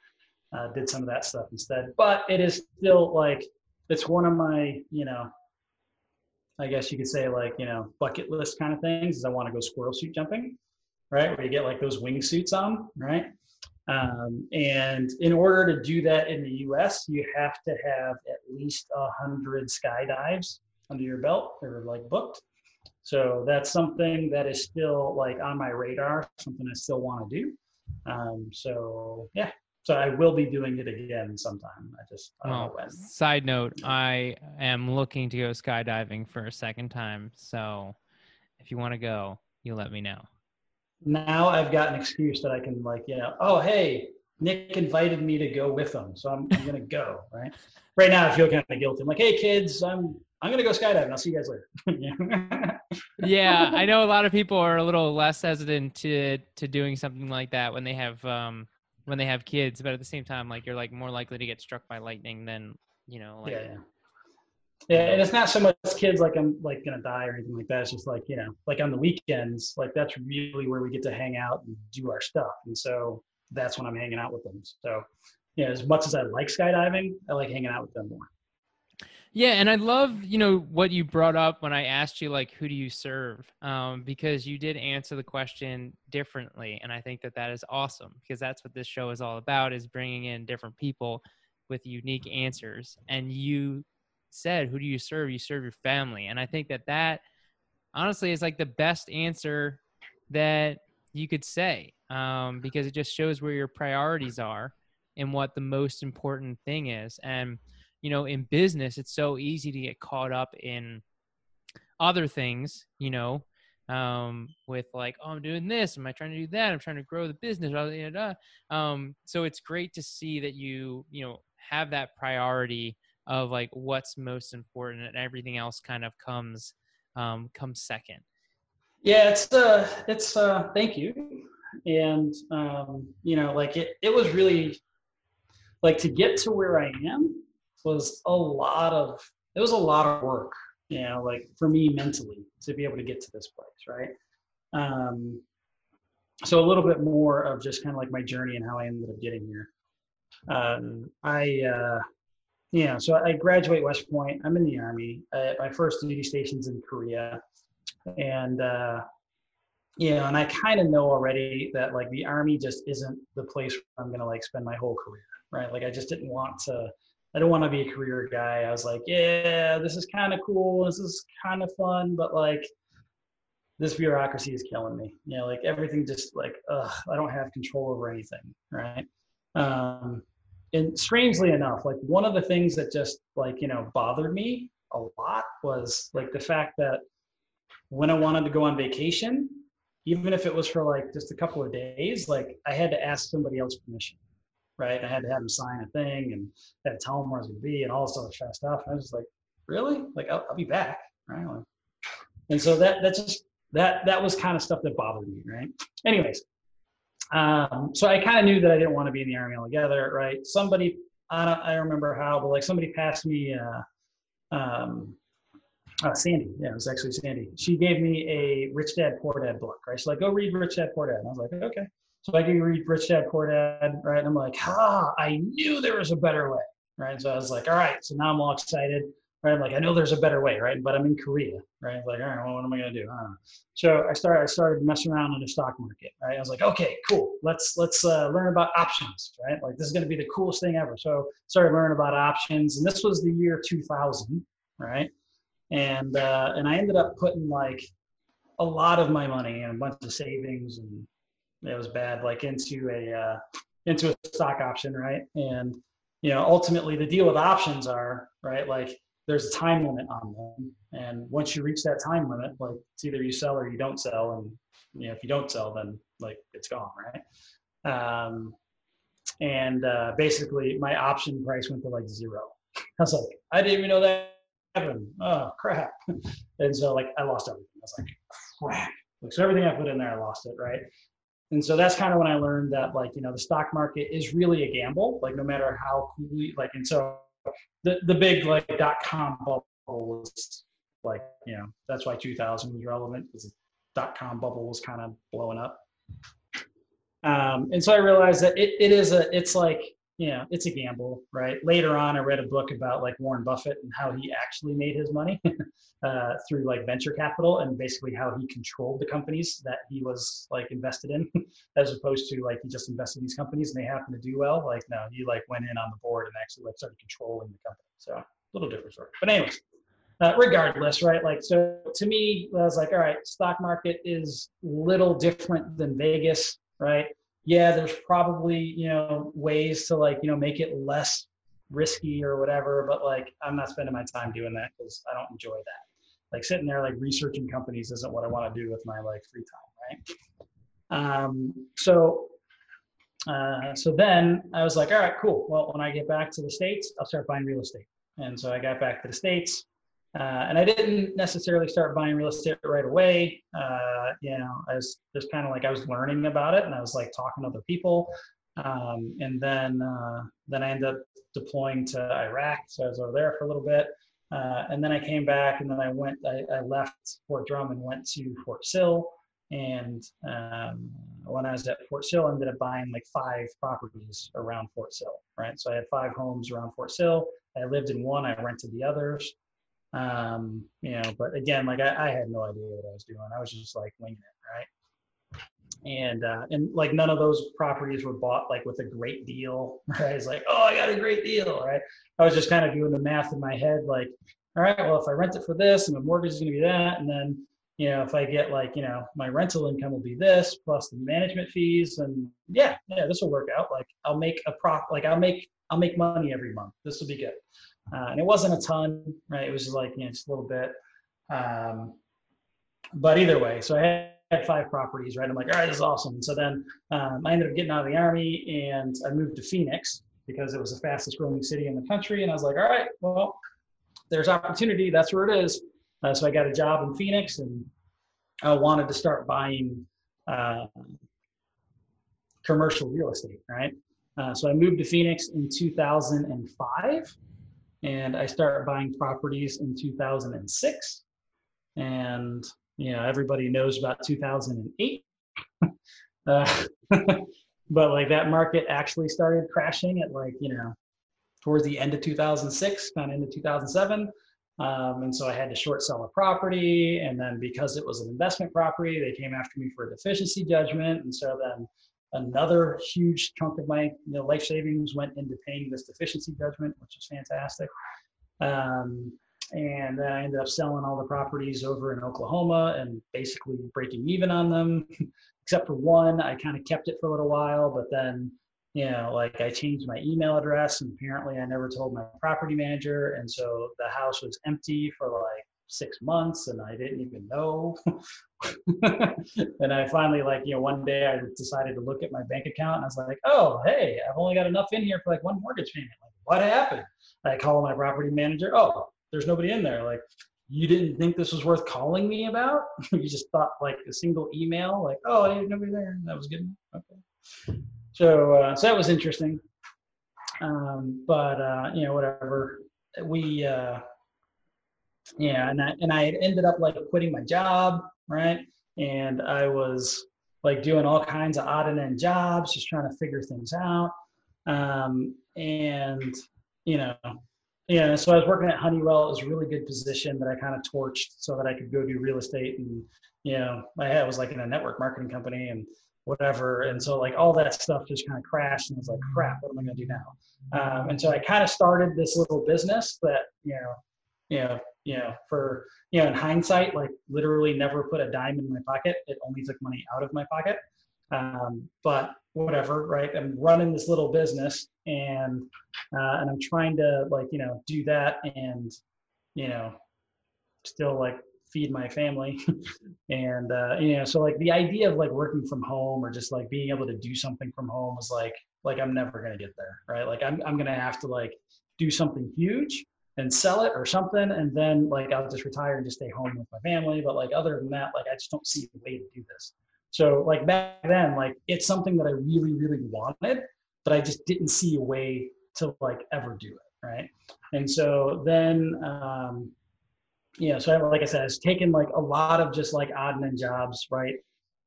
B: uh, did some of that stuff instead. But it is still like it's one of my you know, I guess you could say like you know bucket list kind of things. Is I want to go squirrel suit jumping, right? Where you get like those wingsuits on, right? Um, and in order to do that in the US, you have to have at least a hundred skydives under your belt or like booked. So that's something that is still like on my radar, something I still want to do. Um, so yeah, so I will be doing it again sometime. I just I well,
A: Side note: I am looking to go skydiving for a second time. So if you want to go, you let me know
B: now I've got an excuse that I can like, you know, oh hey, Nick invited me to go with him, so I'm, I'm gonna go. Right. Right now, I feel kind of guilty. I'm like, hey kids, I'm I'm gonna go skydiving. I'll see you guys
A: later. yeah, I know a lot of people are a little less hesitant to to doing something like that when they have um when they have kids, but at the same time, like you're like more likely to get struck by lightning than you know. Like,
B: yeah, yeah. Yeah, and it's not so much kids like I'm like gonna die or anything like that. It's just like you know, like on the weekends, like that's really where we get to hang out and do our stuff. And so that's when I'm hanging out with them. So yeah, as much as I like skydiving, I like hanging out with them more.
A: Yeah, and I love you know what you brought up when I asked you like who do you serve, um, because you did answer the question differently, and I think that that is awesome because that's what this show is all about: is bringing in different people with unique answers, and you said, who do you serve? You serve your family. And I think that that honestly is like the best answer that you could say um, because it just shows where your priorities are and what the most important thing is. And, you know, in business, it's so easy to get caught up in other things, you know, um, with like, oh, I'm doing this. Am I trying to do that? I'm trying to grow the business. Um, so it's great to see that you, you know, have that priority of like what's most important and everything else kind of comes um, comes second.
B: Yeah it's uh it's uh thank you. And um you know like it it was really like to get to where i am was a lot of it was a lot of work you know like for me mentally to be able to get to this place right? Um so a little bit more of just kind of like my journey and how i ended up getting here. Um i uh yeah, so I graduate West Point. I'm in the Army. Uh, my first duty station's in Korea, and uh, you know, and I kind of know already that like the Army just isn't the place where I'm gonna like spend my whole career, right? Like I just didn't want to. I don't want to be a career guy. I was like, yeah, this is kind of cool. This is kind of fun, but like this bureaucracy is killing me. You know, like everything just like, ugh, I don't have control over anything, right? Um, and strangely enough, like one of the things that just like, you know, bothered me a lot was like the fact that when I wanted to go on vacation, even if it was for like just a couple of days, like I had to ask somebody else permission, right? I had to have them sign a thing and had to tell them where I was going to be and all this other stuff. And I was like, really? Like I'll, I'll be back, right? And so that that just that that was kind of stuff that bothered me, right? Anyways, um, so I kind of knew that I didn't want to be in the army altogether, right? Somebody, I don't, I remember how, but like somebody passed me, uh, um, uh, Sandy, yeah, it was actually Sandy. She gave me a Rich Dad Poor Dad book, right? She's like, go read Rich Dad Poor Dad. And I was like, okay. So I can read Rich Dad Poor Dad, right? And I'm like, ah, I knew there was a better way, right? So I was like, all right. So now I'm all excited right? Like, I know there's a better way, right? But I'm in Korea, right? Like, all right, well, what am I gonna do? I so I started, I started messing around in the stock market, right? I was like, okay, cool. Let's let's uh, learn about options, right? Like this is gonna be the coolest thing ever. So started learning about options, and this was the year 2000, right? And uh, and I ended up putting like a lot of my money and a bunch of savings, and it was bad, like into a uh, into a stock option, right? And you know, ultimately the deal with options are right. Like there's a time limit on them, and once you reach that time limit, like it's either you sell or you don't sell, and you know if you don't sell, then like it's gone, right? Um, and uh, basically my option price went to like zero. I was like, I didn't even know that happened. Oh crap! And so like I lost everything. I was like, crap. Like, so everything I put in there, I lost it, right? And so that's kind of when I learned that like you know the stock market is really a gamble. Like no matter how coolly like, and so the the big like dot com bubble was like you know that's why 2000 was relevant because the dot com bubble was kind of blowing up. Um, and so I realized that it, it is a it's like know it's a gamble, right? Later on, I read a book about like Warren Buffett and how he actually made his money. uh, through like venture capital and basically how he controlled the companies that he was like invested in, as opposed to like he just invested in these companies and they happen to do well. Like no, he like went in on the board and actually like started controlling the company. So a little different story. But anyways, uh, regardless, right? Like so to me, I was like, all right, stock market is little different than Vegas, right? Yeah, there's probably you know ways to like you know make it less risky or whatever, but like I'm not spending my time doing that because I don't enjoy that like sitting there like researching companies isn't what I want to do with my like free time, right? Um, so uh, so then I was like, all right, cool. Well, when I get back to the states, I'll start buying real estate. And so I got back to the states, uh, and I didn't necessarily start buying real estate right away. Uh, you know, I was just kind of like I was learning about it, and I was like talking to other people. Um, and then uh, then I ended up deploying to Iraq, so I was over there for a little bit. Uh, and then I came back and then I went, I, I, left Fort Drum and went to Fort Sill. And um, when I was at Fort Sill, I ended up buying like five properties around Fort Sill, right? So I had five homes around Fort Sill. I lived in one, I rented the others. Um, you know, but again, like I, I had no idea what I was doing. I was just like winging it, right? and uh, and like none of those properties were bought like with a great deal right? It's like oh i got a great deal right? I was just kind of doing the math in my head like all right well if i rent it for this and the mortgage is going to be that and then you know if i get like you know my rental income will be this plus the management fees and yeah yeah this will work out. Like i'll make a prop like i'll make i'll make money every month. This will be good uh, and it wasn't a ton right it was like you know just a little bit um, but either way so i had had five properties, right? I'm like, all right, this is awesome. And so then um, I ended up getting out of the army and I moved to Phoenix because it was the fastest growing city in the country. And I was like, all right, well, there's opportunity. That's where it is. Uh, so I got a job in Phoenix and I wanted to start buying uh, commercial real estate, right? Uh, so I moved to Phoenix in 2005 and I started buying properties in 2006. And you know everybody knows about 2008 uh, but like that market actually started crashing at like you know towards the end of 2006 kind of into 2007 um, and so i had to short sell a property. And then because it was an investment property they came after me for a deficiency judgment. And so then another huge chunk of my you know, life savings went into paying this deficiency judgment which is fantastic um, and I ended up selling all the properties over in Oklahoma and basically breaking even on them, except for one. I kind of kept it for a little while, but then, you know, like I changed my email address and apparently I never told my property manager. And so the house was empty for like six months and I didn't even know. and I finally, like, you know, one day I decided to look at my bank account and I was like, oh, hey, I've only got enough in here for like one mortgage payment. Like, what happened? I call my property manager. Oh, there's nobody in there. Like, you didn't think this was worth calling me about? you just thought like a single email, like, oh, there's nobody there. That was good. Okay. So, uh, so that was interesting. Um, but uh, you know, whatever. We, uh, yeah, and I and I ended up like quitting my job, right? And I was like doing all kinds of odd and end jobs, just trying to figure things out. Um, and you know, yeah, so I was working at Honeywell. It was a really good position that I kind of torched so that I could go do real estate. And, you know, my head was like in a network marketing company and whatever. And so, like, all that stuff just kind of crashed. And I was like, crap, what am I going to do now? Um, and so I kind of started this little business that, you know, you know, you know, for, you know, in hindsight, like literally never put a dime in my pocket. It only took money out of my pocket. Um, but whatever, right? I'm running this little business and uh, and I'm trying to like you know do that and you know still like feed my family and uh, you know so like the idea of like working from home or just like being able to do something from home was like like I'm never gonna get there, right? Like I'm I'm gonna have to like do something huge and sell it or something, and then like I'll just retire and just stay home with my family. But like other than that, like I just don't see a way to do this. So like back then, like it's something that I really, really wanted, but I just didn't see a way to like ever do it, right? And so then, um, know, so I, like I said, it's taken like a lot of just like odd and jobs, right?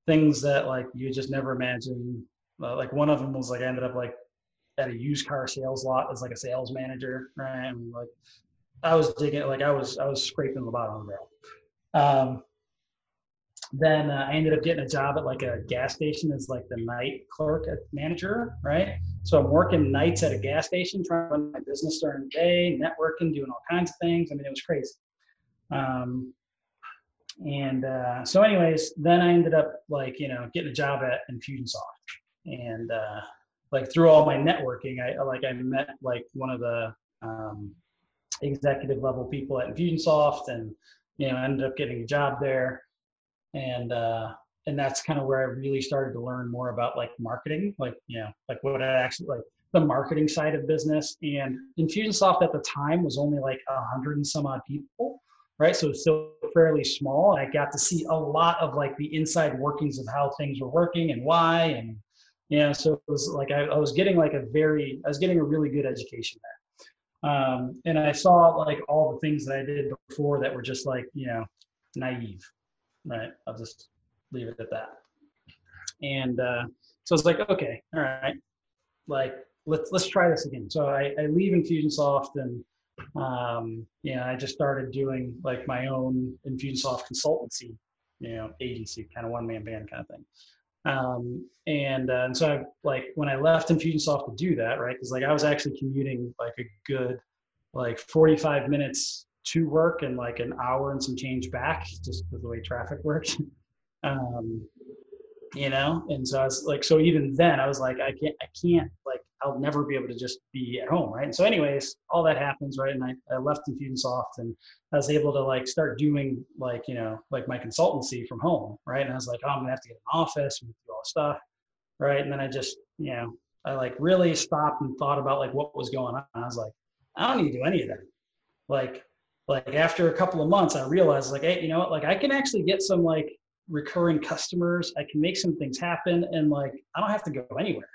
B: Things that like you just never imagine. Uh, like one of them was like I ended up like at a used car sales lot as like a sales manager, right? And like I was digging, like I was I was scraping the bottom of the barrel. Um, then uh, I ended up getting a job at like a gas station as like the night clerk manager, right? So I'm working nights at a gas station, trying to run my business during the day, networking, doing all kinds of things. I mean, it was crazy. Um, and uh, so, anyways, then I ended up like you know getting a job at Infusionsoft, and uh, like through all my networking, I like I met like one of the um, executive level people at Infusionsoft, and you know ended up getting a job there and uh, and that's kind of where I really started to learn more about like marketing, like you know, like what I actually like the marketing side of business. And Infusionsoft at the time was only like a hundred and some odd people, right? So still fairly small. I got to see a lot of like the inside workings of how things were working and why, and know, so it was like I, I was getting like a very, I was getting a really good education there. Um, and I saw like all the things that I did before that were just like you know naive, right? I'll just leave it at that. And uh, so it's like, okay, all right, like let's let's try this again. So I, I leave Infusionsoft and um, you know I just started doing like my own Infusionsoft consultancy, you know, agency, kind of one man band kind of thing. Um, and uh, and so I like when I left Infusionsoft to do that, right? Because like I was actually commuting like a good like 45 minutes to work and like an hour and some change back, just the way traffic works. um, you know, and so I was like, so even then I was like, I can't, I can't, like, I'll never be able to just be at home, right? And so, anyways, all that happens, right? And I, I left Infusionsoft and I was able to like start doing like, you know, like my consultancy from home, right? And I was like, oh, I'm gonna have to get an office and do all this stuff, right? And then I just, you know, I like really stopped and thought about like what was going on. I was like, I don't need to do any of that. Like, like after a couple of months, I realized like, hey, you know what? Like I can actually get some like recurring customers. I can make some things happen, and like I don't have to go anywhere.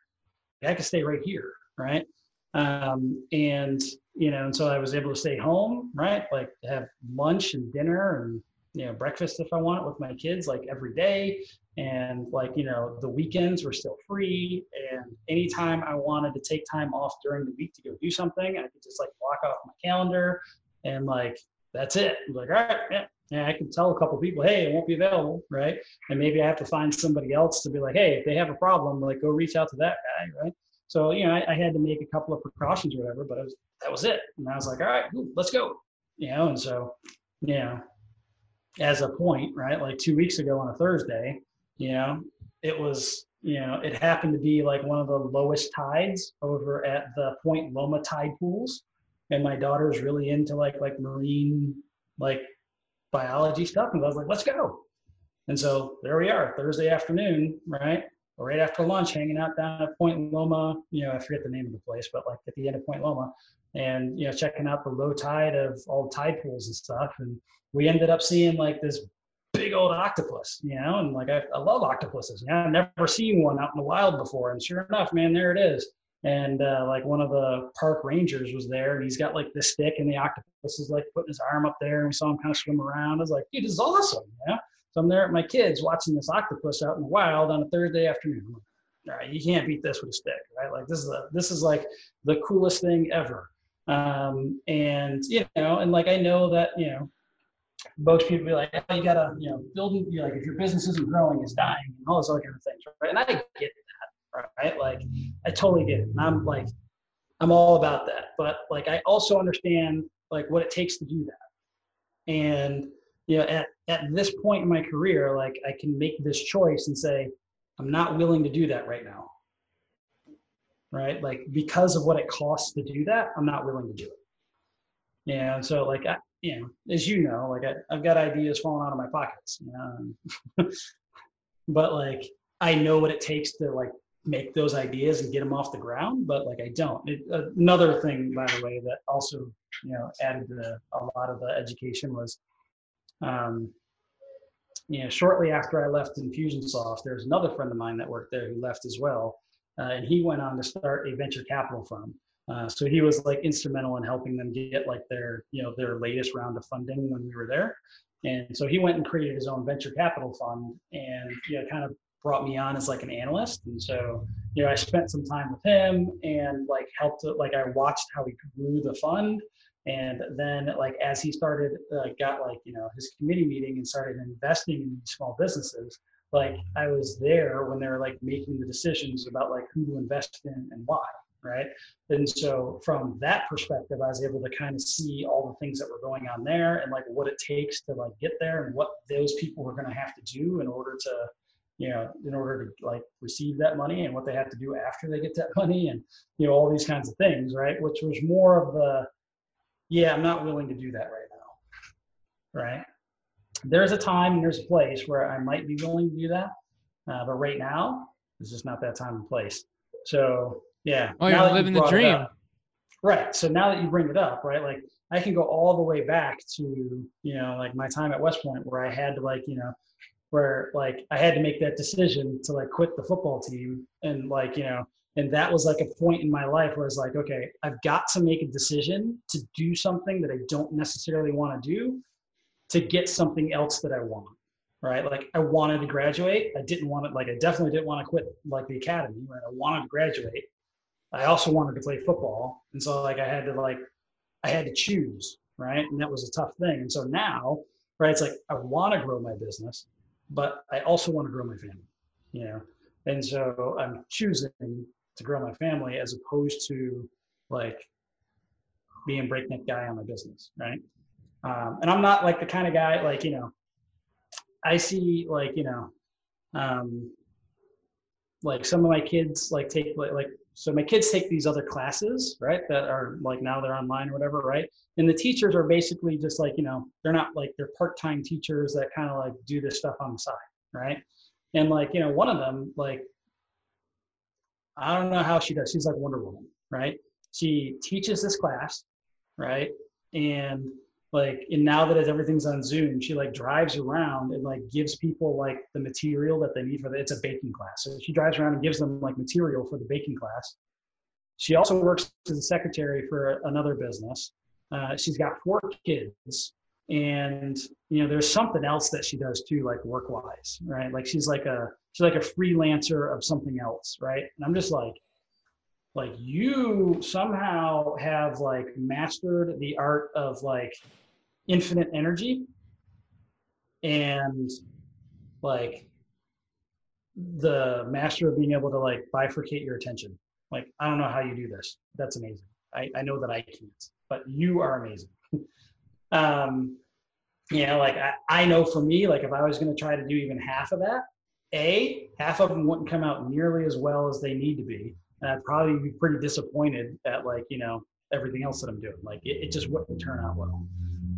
B: I could stay right here, right? Um, and you know, and so I was able to stay home, right? Like have lunch and dinner and you know breakfast if I want with my kids, like every day. And like you know, the weekends were still free, and anytime I wanted to take time off during the week to go do something, I could just like block off my calendar and like that's it. I'm like, all right, yeah, yeah, I can tell a couple people, hey, it won't be available, right? And maybe I have to find somebody else to be like, hey, if they have a problem, like go reach out to that guy, right? So you know, I, I had to make a couple of precautions or whatever, but was, that was it. And I was like, all right, let's go, you know. And so, you know, as a point, right? Like two weeks ago on a Thursday, you know, it was you know, it happened to be like one of the lowest tides over at the Point Loma tide pools and my daughter's really into like like marine like biology stuff. And i was like let's go. And so there we are thursday afternoon right? Right after lunch hanging out down at point loma. You know i forget the name of the place but like at the end of point loma. And you know checking out the low tide of all the tide pools and stuff. And we ended up seeing like this big old octopus you know? And like i, I love octopuses. You know, i've never seen one out in the wild before. And sure enough man there it is and uh, like one of the park rangers was there and he's got like this stick and the octopus is like putting his arm up there and we saw him kind of swim around. I was like dude this is awesome yeah so i'm there at my kids watching this octopus out in the wild on a thursday afternoon. All right you can't beat this with a stick right? Like this is a, this is like the coolest thing ever. Um, and you know and like i know that you know most people be like, oh, you gotta, you know, building, you like if your business isn't growing, it's dying, and all those other kind of things, right? And I get right? Like I totally get it. And I'm like, I'm all about that. But like I also understand like what it takes to do that. And you know, at, at this point in my career, like I can make this choice and say, I'm not willing to do that right now. right? Like because of what it costs to do that, I'm not willing to do it. Yeah, and so like I, you know, as you know, like I, I've got ideas falling out of my pockets, you know, but like I know what it takes to like make those ideas and get them off the ground, but like I don't. It, uh, another thing, by the way, that also you know added the, a lot of the education was, um, you know, shortly after I left Infusionsoft, there's another friend of mine that worked there who left as well, uh, and he went on to start a venture capital fund. Uh, so he was like instrumental in helping them get like their you know their latest round of funding when we were there. And so he went and created his own venture capital fund and you know kind of brought me on as like an analyst. And so, you know, I spent some time with him and like helped, like I watched how he grew the fund. And then like, as he started, uh, got like, you know, his committee meeting and started investing in small businesses, like I was there when they were like making the decisions about like who to invest in and why right? And so from that perspective, I was able to kind of see all the things that were going on there and like what it takes to like get there and what those people were going to have to do in order to you know, in order to like receive that money and what they have to do after they get that money and, you know, all these kinds of things, right? Which was more of the, yeah, I'm not willing to do that right now, right? There's a time and there's a place where I might be willing to do that. Uh, but right now, it's just not that time and place. So, yeah.
A: Oh, you're living the dream.
B: Up, right. So now that you bring it up, right, like I can go all the way back to, you know, like my time at West Point where I had to like, you know, where like I had to make that decision to like quit the football team and like, you know, and that was like a point in my life where I was like, okay, I've got to make a decision to do something that I don't necessarily want to do to get something else that I want. Right. Like I wanted to graduate. I didn't want to like I definitely didn't want to quit like the academy, right? I wanted to graduate. I also wanted to play football. And so like I had to like I had to choose, right? And that was a tough thing. And so now, right, it's like I want to grow my business but I also want to grow my family, you know? And so I'm choosing to grow my family as opposed to like being breakneck guy on my business, right? Um, and I'm not like the kind of guy like you know, I see like you know, um, like some of my kids like take like, like so my kids take these other classes right that are like now they're online or whatever right? And the teachers are basically just like you know they're not like they're part-time teachers that kind of like do this stuff on the side right? And like you know one of them like i don't know how she does she's like wonder woman right? She teaches this class right? And like and now that everything's on zoom she like drives around and like gives people like the material that they need for the it's a baking class. So she drives around and gives them like material for the baking class. She also works as a secretary for another business. Uh, she's got four kids and you know there's something else that she does too like work wise right? Like she's like a she's like a freelancer of something else right? And i'm just like like you somehow have like mastered the art of like infinite energy and like the master of being able to like bifurcate your attention. Like, I don't know how you do this. That's amazing. I, I know that I can't, but you are amazing. um, you know, like I, I know for me, like if I was going to try to do even half of that, A, half of them wouldn't come out nearly as well as they need to be. And I'd probably be pretty disappointed at like, you know, everything else that I'm doing. Like it, it just wouldn't turn out well.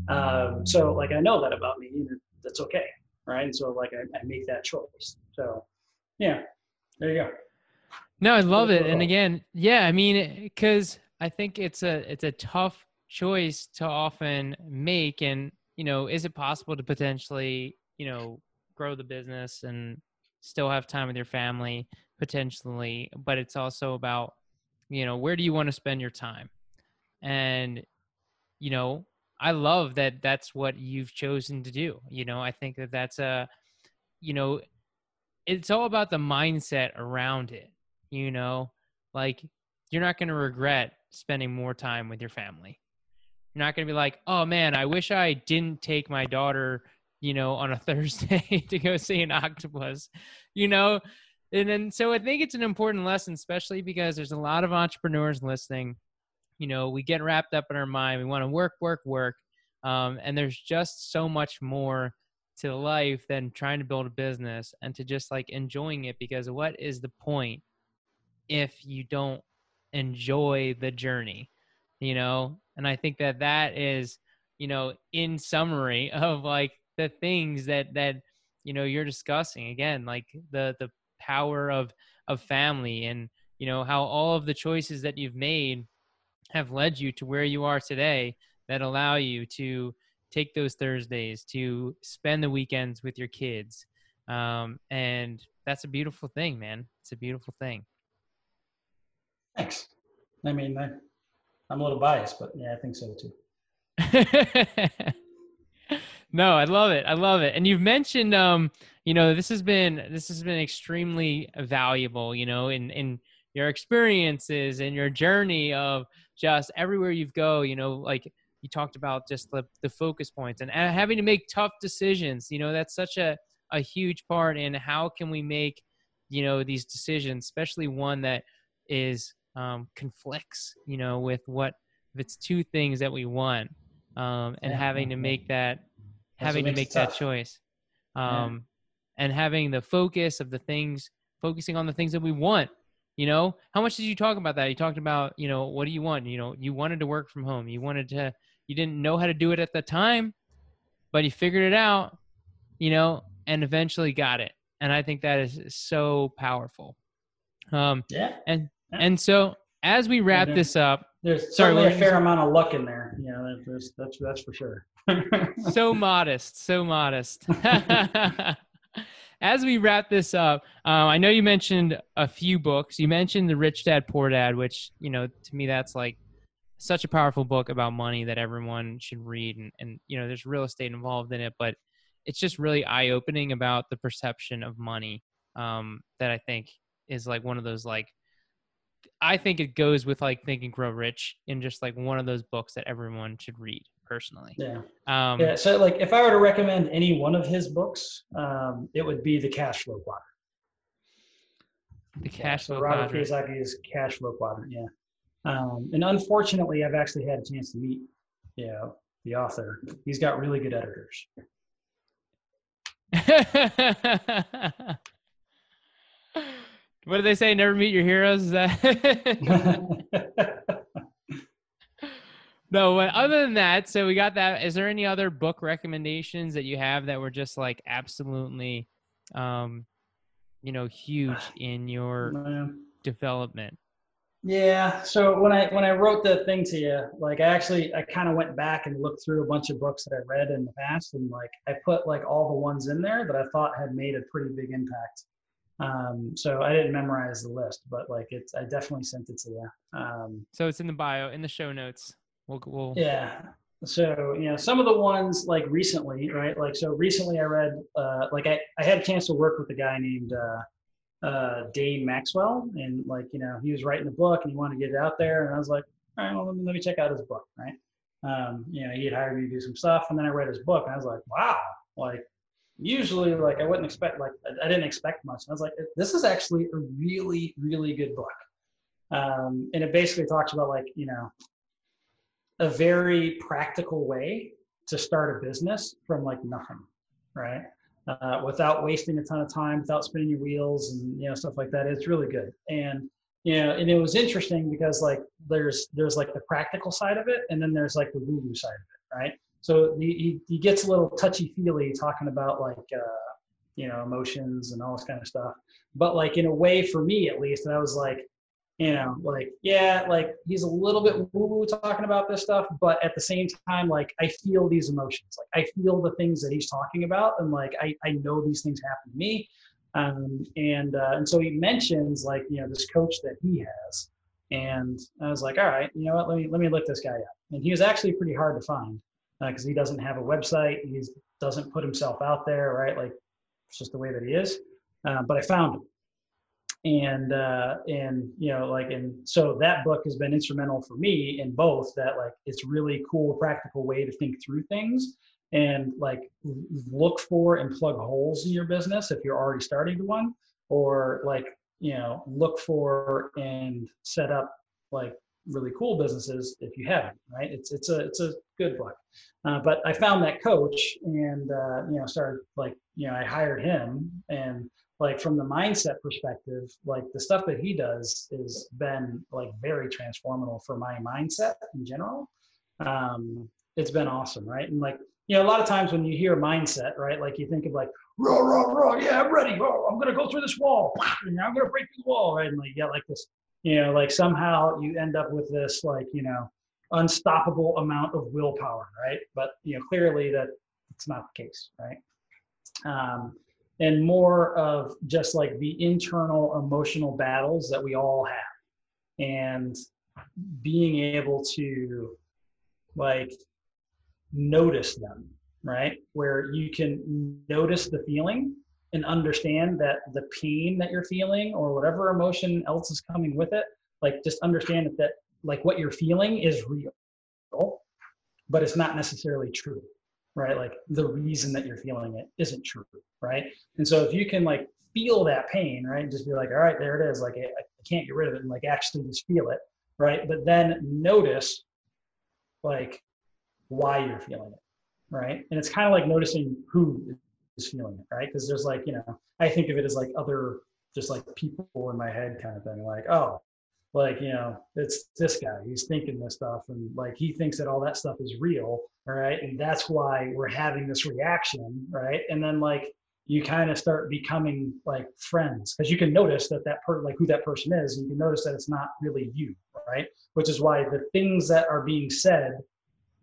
B: Um, so like I know that about me, and that's okay, right? And so like I, I make that choice. So yeah, there you go.
A: No, I love it. And again, yeah, I mean, because I think it's a it's a tough choice to often make, and you know, is it possible to potentially you know grow the business and still have time with your family potentially? But it's also about you know where do you want to spend your time, and you know I love that that's what you've chosen to do. You know, I think that that's a, you know, it's all about the mindset around it. You know, like you're not going to regret spending more time with your family. You're not going to be like, oh man, I wish I didn't take my daughter, you know, on a Thursday to go see an octopus, you know? And then, so I think it's an important lesson, especially because there's a lot of entrepreneurs listening you know we get wrapped up in our mind we want to work work work um, and there's just so much more to life than trying to build a business and to just like enjoying it because what is the point if you don't enjoy the journey you know? And i think that that is you know in summary of like the things that that you know you're discussing again like the the power of of family and you know how all of the choices that you've made have led you to where you are today that allow you to take those thursdays to spend the weekends with your kids um, and that's a beautiful thing man it's a beautiful thing
B: thanks i mean I, i'm a little biased but yeah i think so too
A: no, I love it. I love it. And you've mentioned, um, you know, this has been this has been extremely valuable. You know, in in your experiences and your journey of just everywhere you go. You know, like you talked about just the the focus points and having to make tough decisions. You know, that's such a a huge part in how can we make you know these decisions, especially one that is um, conflicts. You know, with what if it's two things that we want um, and yeah, having to make that having to make that choice um, yeah. and having the focus of the things focusing on the things that we want you know how much did you talk about that you talked about you know what do you want you know you wanted to work from home you wanted to you didn't know how to do it at the time but you figured it out you know and eventually got it and i think that is so powerful um
B: yeah
A: and yeah. and so as we wrap this up
B: there's Sorry, certainly a fair amount of luck in there. You know, that's that's that's for sure.
A: so modest, so modest. As we wrap this up, um, I know you mentioned a few books. You mentioned the Rich Dad Poor Dad, which you know to me that's like such a powerful book about money that everyone should read, and and you know there's real estate involved in it, but it's just really eye opening about the perception of money um, that I think is like one of those like I think it goes with like Think and Grow Rich in just like one of those books that everyone should read personally.
B: Yeah. Um, yeah. So like if I were to recommend any one of his books, um, it would be the cash flow quadrant.
A: The cash
B: yeah,
A: flow
B: so Robert Kiyosaki's cash flow quadrant. Yeah. Um, and unfortunately, I've actually had a chance to meet, you know, the author. He's got really good editors.
A: What do they say? Never meet your heroes. Is that? no. But other than that, so we got that. Is there any other book recommendations that you have that were just like absolutely, um, you know, huge in your development?
B: Yeah. So when I when I wrote the thing to you, like I actually I kind of went back and looked through a bunch of books that I read in the past, and like I put like all the ones in there that I thought had made a pretty big impact um, so I didn't memorize the list, but like it's, I definitely sent it to you. Um,
A: so it's in the bio, in the show notes. We'll, we'll.
B: Yeah. So, you know, some of the ones like recently, right? Like, so recently I read, uh, like I, I had a chance to work with a guy named, uh, uh, Dane Maxwell. And like, you know, he was writing a book and he wanted to get it out there. And I was like, all right, well, let me, let me check out his book. Right. Um, you know, he had hired me to do some stuff and then I read his book and I was like, wow, like usually like I wouldn't expect like I didn't expect much. And I was like, this is actually a really really good book, um, and it basically talks about like you know a very practical way to start a business from like nothing, right? Uh, without wasting a ton of time, without spinning your wheels and you know stuff like that. It's really good, and you know, and it was interesting because like there's there's like the practical side of it, and then there's like the woo woo side of it, right? so he, he gets a little touchy feely talking about like uh, you know emotions and all this kind of stuff but like in a way for me at least and i was like you know like yeah like he's a little bit woo woo talking about this stuff but at the same time like i feel these emotions like i feel the things that he's talking about and like i, I know these things happen to me um, and uh, and so he mentions like you know this coach that he has and i was like all right you know what let me let me look this guy up and he was actually pretty hard to find because uh, he doesn't have a website. He doesn't put himself out there, right? Like it's just the way that he is. Uh, but I found him, and uh, and you know, like, and so that book has been instrumental for me in both that like it's really cool, practical way to think through things and like look for and plug holes in your business if you're already starting one, or like you know, look for and set up like really cool businesses if you haven't, right? It's it's a it's a good book. Uh, but I found that coach and uh, you know started like you know I hired him and like from the mindset perspective, like the stuff that he does is been like very transformative for my mindset in general. Um, it's been awesome, right? And like you know, a lot of times when you hear mindset, right, like you think of like raw, raw, raw, yeah, I'm ready. Oh, I'm gonna go through this wall, and I'm gonna break through the wall, right? And like yeah, like this, you know, like somehow you end up with this like you know unstoppable amount of willpower, right? But you know, clearly that it's not the case, right? Um, and more of just like the internal emotional battles that we all have. And being able to like notice them right? Where you can notice the feeling and understand that the pain that you're feeling or whatever emotion else is coming with it like just understand that, like what you're feeling is real but it's not necessarily true right? Like the reason that you're feeling it isn't true, right? And so if you can like feel that pain, right, and just be like, all right, there it is, like I, I can't get rid of it, and like actually just feel it, right? But then notice like why you're feeling it, right? And it's kind of like noticing who is feeling it, right? Because there's like, you know, I think of it as like other just like people in my head kind of thing, like, oh, like you know it's this guy he's thinking this stuff and like he thinks that all that stuff is real right? And that's why we're having this reaction right? And then like you kind of start becoming like friends because you can notice that that per like who that person is and you can notice that it's not really you right? Which is why the things that are being said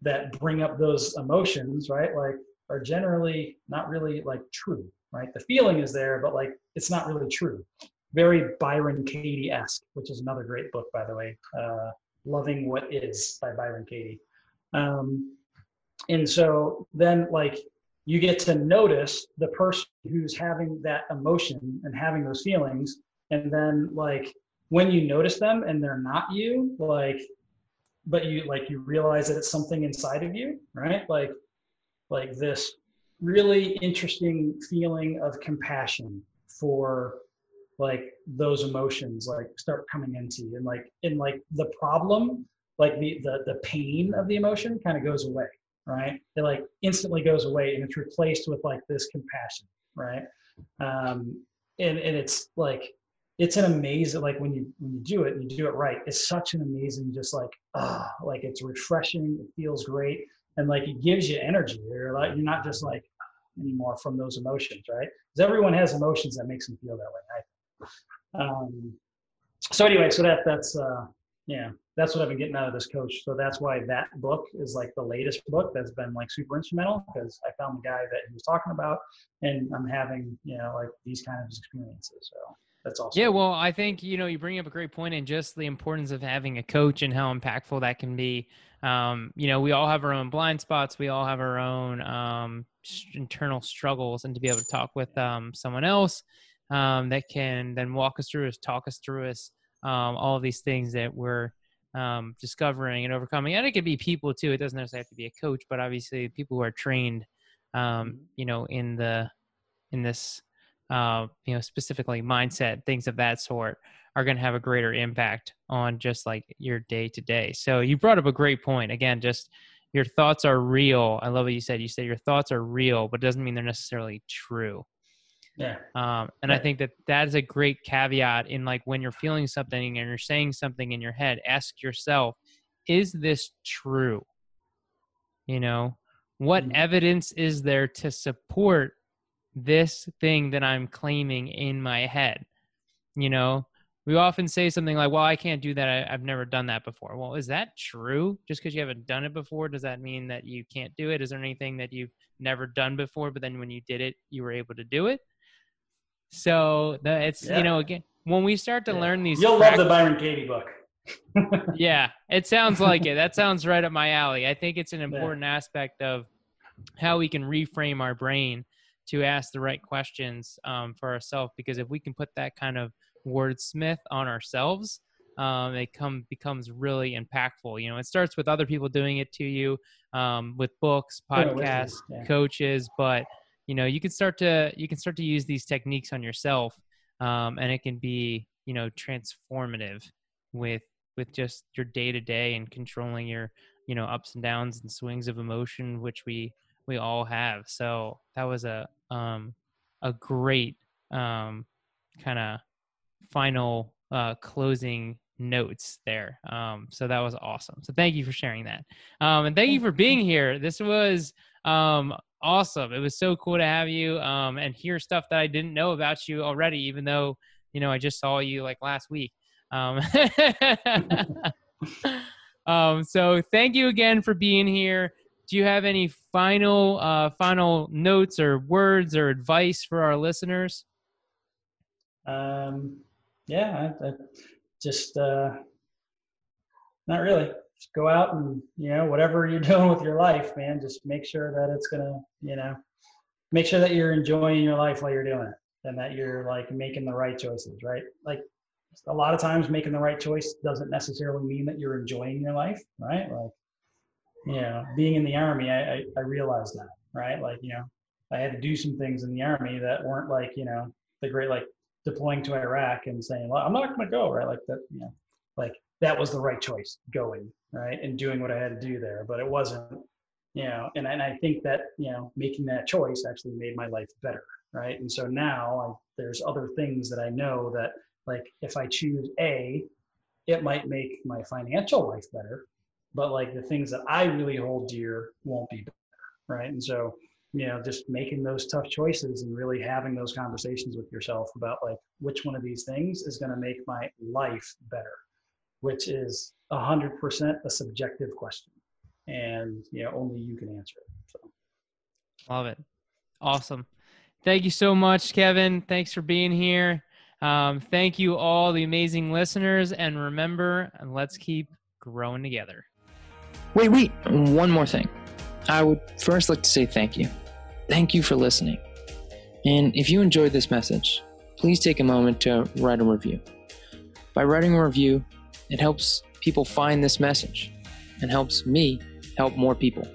B: that bring up those emotions right like are generally not really like true right? The feeling is there but like it's not really true very Byron Katie esque, which is another great book, by the way. Uh, Loving What Is by Byron Katie. Um, and so then, like, you get to notice the person who's having that emotion and having those feelings. And then, like, when you notice them and they're not you, like, but you like you realize that it's something inside of you, right? Like, like this really interesting feeling of compassion for like those emotions like start coming into you. And like in like the problem like the the, the pain of the emotion kind of goes away right? It like instantly goes away and it's replaced with like this compassion right? Um and and it's like it's an amazing like when you when you do it and you do it right it's such an amazing just like ah like it's refreshing it feels great and like it gives you energy. You're like you're not just like anymore from those emotions right? Because everyone has emotions that makes them feel that way um, so anyway, so that that's uh, yeah, that's what I've been getting out of this coach. So that's why that book is like the latest book that's been like super instrumental because I found the guy that he was talking about, and I'm having you know like these kind of experiences. So that's awesome.
A: Yeah, well, I think you know you bring up a great point and just the importance of having a coach and how impactful that can be. Um, you know, we all have our own blind spots. We all have our own um, internal struggles, and to be able to talk with um, someone else um, that can then walk us through us, talk us through us, um, all of these things that we're um, discovering and overcoming. And it could be people too. It doesn't necessarily have to be a coach, but obviously people who are trained, um, mm-hmm. you know, in the in this, uh, you know, specifically mindset, things of that sort, are going to have a greater impact on just like your day to day. So you brought up a great point. Again, just your thoughts are real. I love what you said. You said your thoughts are real, but doesn't mean they're necessarily true.
B: Yeah.
A: Um, and I think that that is a great caveat in like when you're feeling something and you're saying something in your head, ask yourself, is this true? You know, what mm-hmm. evidence is there to support this thing that I'm claiming in my head? You know, we often say something like, well, I can't do that. I, have never done that before. Well, is that true? Just because you haven't done it before, does that mean that you can't do it? Is there anything that you've never done before, but then when you did it, you were able to do it? So the, it's yeah. you know again when we start to yeah. learn these,
B: you'll love the Byron Katie book.
A: yeah, it sounds like it. That sounds right up my alley. I think it's an important yeah. aspect of how we can reframe our brain to ask the right questions um, for ourselves. Because if we can put that kind of wordsmith on ourselves, um, it come becomes really impactful. You know, it starts with other people doing it to you, um, with books, podcasts, yeah. coaches, but you know you can start to you can start to use these techniques on yourself um, and it can be you know transformative with with just your day to day and controlling your you know ups and downs and swings of emotion which we we all have so that was a um a great um, kind of final uh, closing notes there. Um, so that was awesome. So thank you for sharing that. Um, and thank you for being here. This was um, awesome. It was so cool to have you um, and hear stuff that I didn't know about you already, even though, you know, I just saw you like last week. Um, um, so thank you again for being here. Do you have any final uh, final notes or words or advice for our listeners?
B: Um, yeah, I, I just uh, not really. Just go out and you know whatever you're doing with your life, man. Just make sure that it's gonna you know make sure that you're enjoying your life while you're doing it, and that you're like making the right choices, right? Like a lot of times making the right choice doesn't necessarily mean that you're enjoying your life, right? Like, you know, being in the army, I, I, I realized that, right? Like, you know, I had to do some things in the army that weren't like, you know, the great, like deploying to Iraq and saying, well, I'm not going to go, right? Like that, you know, like that was the right choice going, right? And doing what I had to do there, but it wasn't, you know, and, and I think that, you know, making that choice actually made my life better, right? And so now I, there's other things that I know that like if I choose A, it might make my financial life better, but like the things that I really hold dear won't be better, right? And so, you know, just making those tough choices and really having those conversations with yourself about like which one of these things is going to make my life better, which is a hundred percent a subjective question, and you know only you can answer it. So,
A: love it, awesome. Thank you so much, Kevin. Thanks for being here. Um, thank you, all the amazing listeners. And remember, let's keep growing together.
C: Wait, wait, one more thing. I would first like to say thank you. Thank you for listening. And if you enjoyed this message, please take a moment to write a review. By writing a review, it helps people find this message and helps me help more people.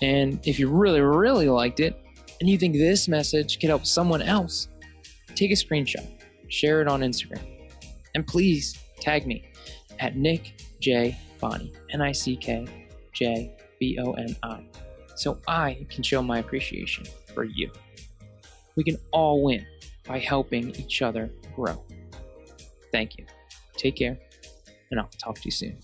C: And if you really, really liked it and you think this message could help someone else, take a screenshot, share it on Instagram, and please tag me at Nick J Boni, N I C K J B O N I, so I can show my appreciation for you. We can all win by helping each other grow. Thank you. Take care, and I'll talk to you soon.